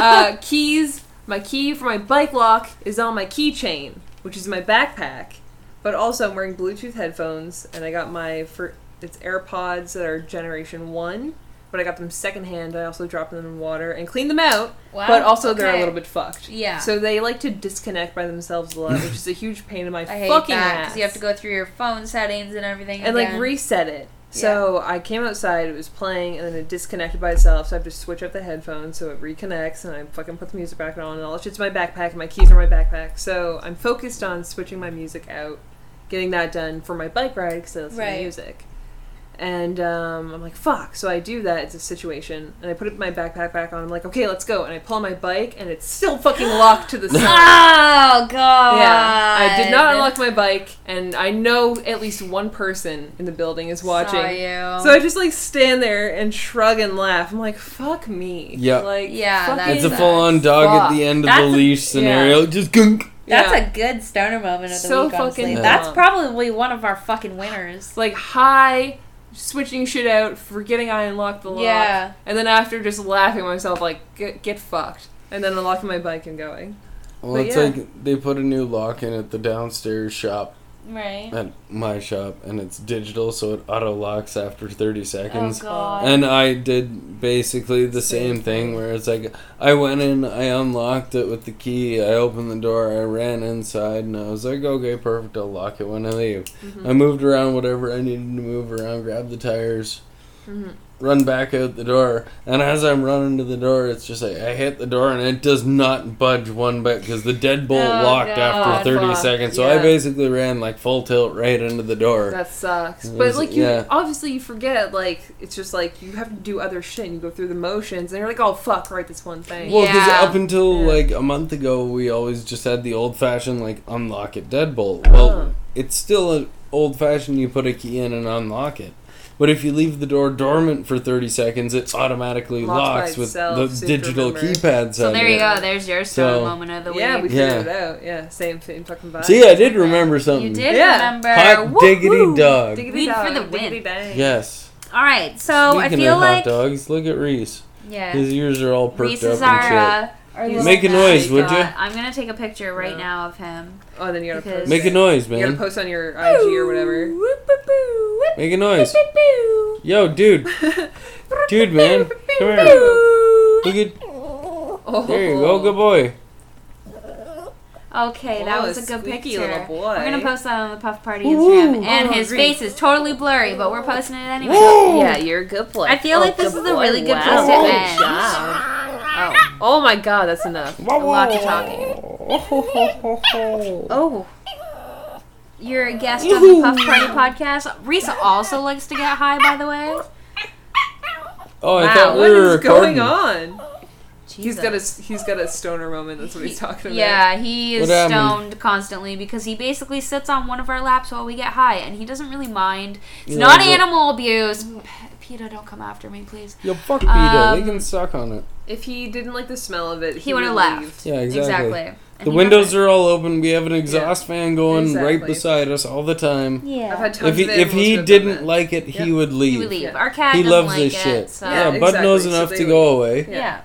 uh, keys. My key for my bike lock is on my keychain, which is my backpack. But also, I'm wearing Bluetooth headphones, and I got my for it's AirPods that are Generation One, but I got them secondhand. I also dropped them in water and cleaned them out. Wow. but also, they're a little bit fucked. Yeah. So they like to disconnect by themselves a lot, which is a huge pain in my I hate fucking that ass. because you have to go through your phone settings and everything and like reset it. So I came outside, it was playing, and then it disconnected by itself. So I have to switch up the headphones so it reconnects, and I fucking put the music back on, and all that shit's in my backpack, and my keys are in my backpack. So I'm focused on switching my music out, getting that done for my bike ride because I listen Right. to music. And um, I'm like, fuck. So I do that. It's a situation. And I put it my backpack back on. I'm like, okay, let's go. And I pull on my bike, and it's still fucking locked to the side. Oh god. Yeah, I did not unlock my bike, and I know at least one person in the building is watching. Saw you. So I just like stand there and shrug and laugh. I'm like, fuck me. Yeah. Like, Yeah, fucking- It's a full on dog at the end of That's the a- leash scenario. Just gunk. That's Yeah. a good stoner moment of the So week. Honestly, fucking that's probably one of our fucking winners. like high, switching shit out, forgetting I unlocked the lock. Yeah. And then after just laughing myself, like, get, get fucked. And then unlocking my bike and going. Well, But it's yeah. like they put a new lock in at the downstairs shop Right. at my shop, and it's digital, so it auto locks after 30 seconds. Oh god. And I did basically the Same thing where it's like I went in, I unlocked it with the key, I opened the door, I ran inside, and I was like, okay, perfect, I'll lock it when I leave. Mm-hmm. I moved around whatever I needed to move around, grabbed the tires, Mhm. Run back out the door, and as I'm running to the door, it's just like I hit the door and it does not budge one bit because the deadbolt Oh, locked God. after 30 Fuck, seconds. So I basically ran like full tilt right into the door. That sucks. It But like you yeah. obviously you forget, like it's just like you have to do other shit and you go through the motions and you're like, oh fuck, right this one thing. Well, because Yeah. up until Yeah. like a month ago, we always just had the old fashioned like unlock it deadbolt. Uh-huh. Well, Oh. it's still an old fashioned. You put a key in and unlock it. But if you leave the door dormant for thirty seconds, it automatically Locks by locks with the so you have to digital remember. keypads. so on there it. you go. There's your stoner So- moment of the week. yeah, we week. figured Yeah. it out. Yeah, same same fucking vibe. See, I did remember something. You did Yeah. remember. Hot Woo-hoo. diggity dog. Diggity Weed dog, for the diggity win. Yes. All right. So Speaking I feel of like hot dogs, look at Reese. yeah. His ears are all perked Reese up is and our. Uh, shit. Our He's Make a noise, would you? I'm gonna take a picture right No. now of him. Oh, then you gotta Because- post. Make a it. noise, You gotta man. post on your IG or whatever. Whoop, boop, boo, whoop, Make a noise. boop, boo. Yo, dude. Dude, man. Come here. Boo. Look at. Oh, There you go. Good boy. Okay, that Oh, was a good squeaky picture. little boy. We're gonna post that on the Puff Party Ooh. Instagram, and Oh, his great. face is totally blurry, but we're posting it anyway. Yeah, you're a good boy. I feel oh, like this is a really good wow. place to Good end. job. Oh. oh my god, that's enough. A lot of talking. Oh. You're a guest on the Puff Party podcast. Risa also likes to get high, by the way. Oh, I Wow, thought we What were is recording. going on? He's Jesus. got a he's got a stoner moment. That's what he's talking about. Yeah, he is What happened? stoned constantly because he basically sits on one of our laps while we get high, and he doesn't really mind. It's Yeah, not but- animal abuse. P- PETA, don't come after me, please. Yo, fuck PETA. they Um, can suck on it. If he didn't like the smell of it, he, He would have would left. Yeah, exactly. And The windows are all open. We have an exhaust fan going right beside us all the time. Yeah. I've had tons If he of if he who have done didn't that. like it, Yep. he would leave. he would leave. Yeah. Our cat He loves like this it, shit. So. Yeah, Yeah, Bud knows exactly, so enough they to would- go away. Yeah. Yeah.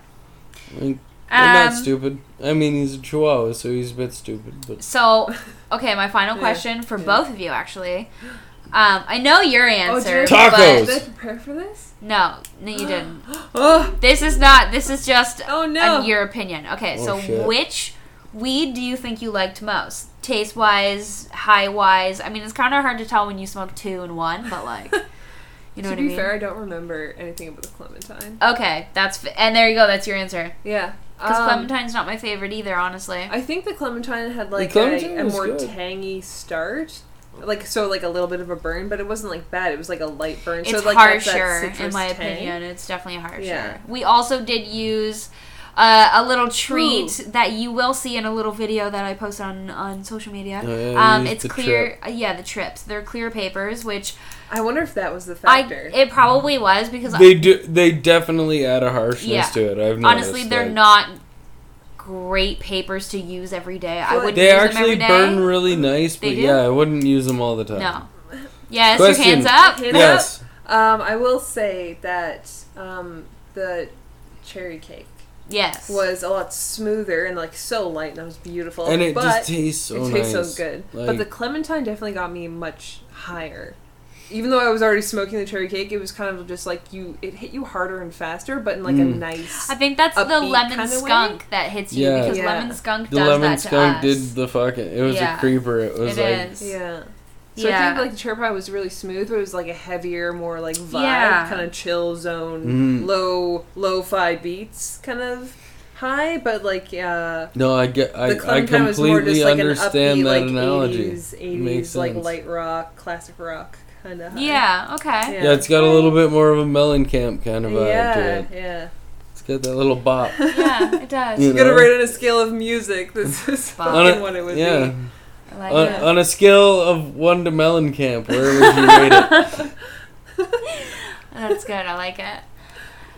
I mean, they're not Um, stupid. I mean, he's a chihuahua, so he's a bit stupid. But So, okay, my final Yeah. question for Yeah. both of you, actually. Um, I know your Oh, answer. did I- Tacos. Did I prepare for this? no, no, you didn't. Oh, This is not. This is just oh no. an- your opinion. Okay, Oh, so shit. which weed do you think you liked most? Taste wise, high wise. I mean, it's kind of hard to tell when you smoke two and one, but like, you know to what be I mean. fair, I don't remember anything about the clementine. Okay, that's f- and there you go. That's your answer. Yeah. Because Um, clementine's not my favorite either, honestly. I think the clementine had like a, a more good. tangy start. Like so, like a little bit of a burn, but it wasn't like bad. It was like a light burn. it's so like that's harsher, in my tang. opinion. It's definitely harsher. Yeah. We also did use uh, a little treat Ooh. that you will see in a little video that I post on on social media. Yeah, you um, it's the clear. Uh, yeah, the trips. They're clear papers, which I wonder if that was the I factor. it probably was because they do. They definitely add a harshness Yeah. to it. I've noticed. honestly they're like, not great papers to use every day. I wouldn't They use them actually burn really nice, but yeah, I wouldn't use them all the time. No. Yes, Question. your hands up. Hands Yes. Um, I will say that um, the cherry cake Yes. was a lot smoother and like so light and that was beautiful. And it but just tastes so it nice. tastes so good. but the clementine definitely got me much higher. Even though I was already smoking the cherry cake, it was kind of just like you. It hit you harder and faster, but in like a Mm. nice. I think that's the lemon kinda way? skunk that hits you Yeah. because Yeah. lemon skunk The does lemon that to skunk us. did the fucking. It was Yeah. a creeper. It was It like is. Yeah. So I think like the cherry pie was really smooth, but it was like a heavier, more like vibe, Yeah. kind of chill zone, Mm. low lo-fi beats, kind of high, but like uh, No, I get. I, the I clementine was more completely just like an understand upbeat, that like analogy. 80s, 80s Makes like sense. light rock, classic rock kind of. Yeah. Okay. Yeah. Yeah, it's got a little bit more of a Mellencamp kind of vibe to yeah, it. yeah. It's got that little bop. Yeah, it does. You You gotta know? rate on a scale of music. This is On fucking a- what it would yeah. be. I like On, it. on a scale of one to Mellencamp, where would you rate it? That's good. I like it.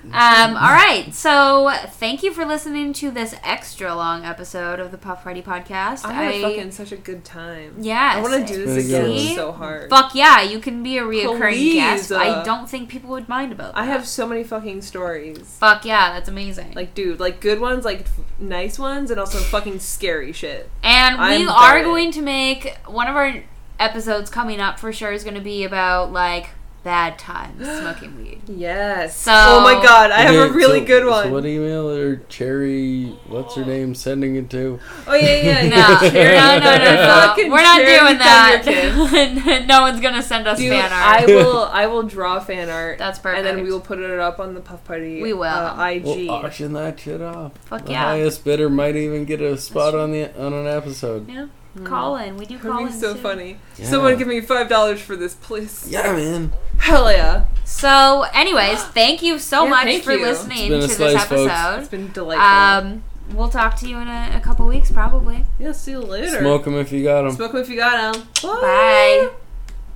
Um, all right. So thank you for listening to this extra long episode of the Puff Party podcast. I had fucking such a good time. yeah. I want to do this Pretty again good. so hard. Fuck yeah, you can be a reoccurring Please, guest. I uh, don't think people would mind about that. I have so many fucking stories. Fuck yeah, that's amazing. Like, dude, like good ones, like f- nice ones, and also fucking scary shit. and we I'm are about it. going to make one of our episodes coming up for sure is going to be about like bad times smoking weed. Yes. So- oh my god, I have a really so- good so one. what email or Cherry? What's her name? Sending it to? oh yeah, yeah, No, yeah. Cherry- no, no, no, no. Fucking We're not Cherry doing that. No one's gonna send us Dude, fan I art. will. I will draw fan art. That's perfect. And then we will put it up on the Puff Party. We will. Uh, IG. We'll auction that shit off. Fuck the yeah. highest bidder might even get a spot on the on an episode. Yeah. Call in. We do That'd call be in. so too. funny. Yeah. Someone give me five dollars for this, please. Yeah, man. Hell yeah. So, anyways, thank you so Yeah, much for you. listening to been this slice, folks. episode. It's been delightful. Um, we'll talk to you in a, a couple weeks, probably. yeah, see you later. Smoke them if you got them. Smoke them if you got them. Bye.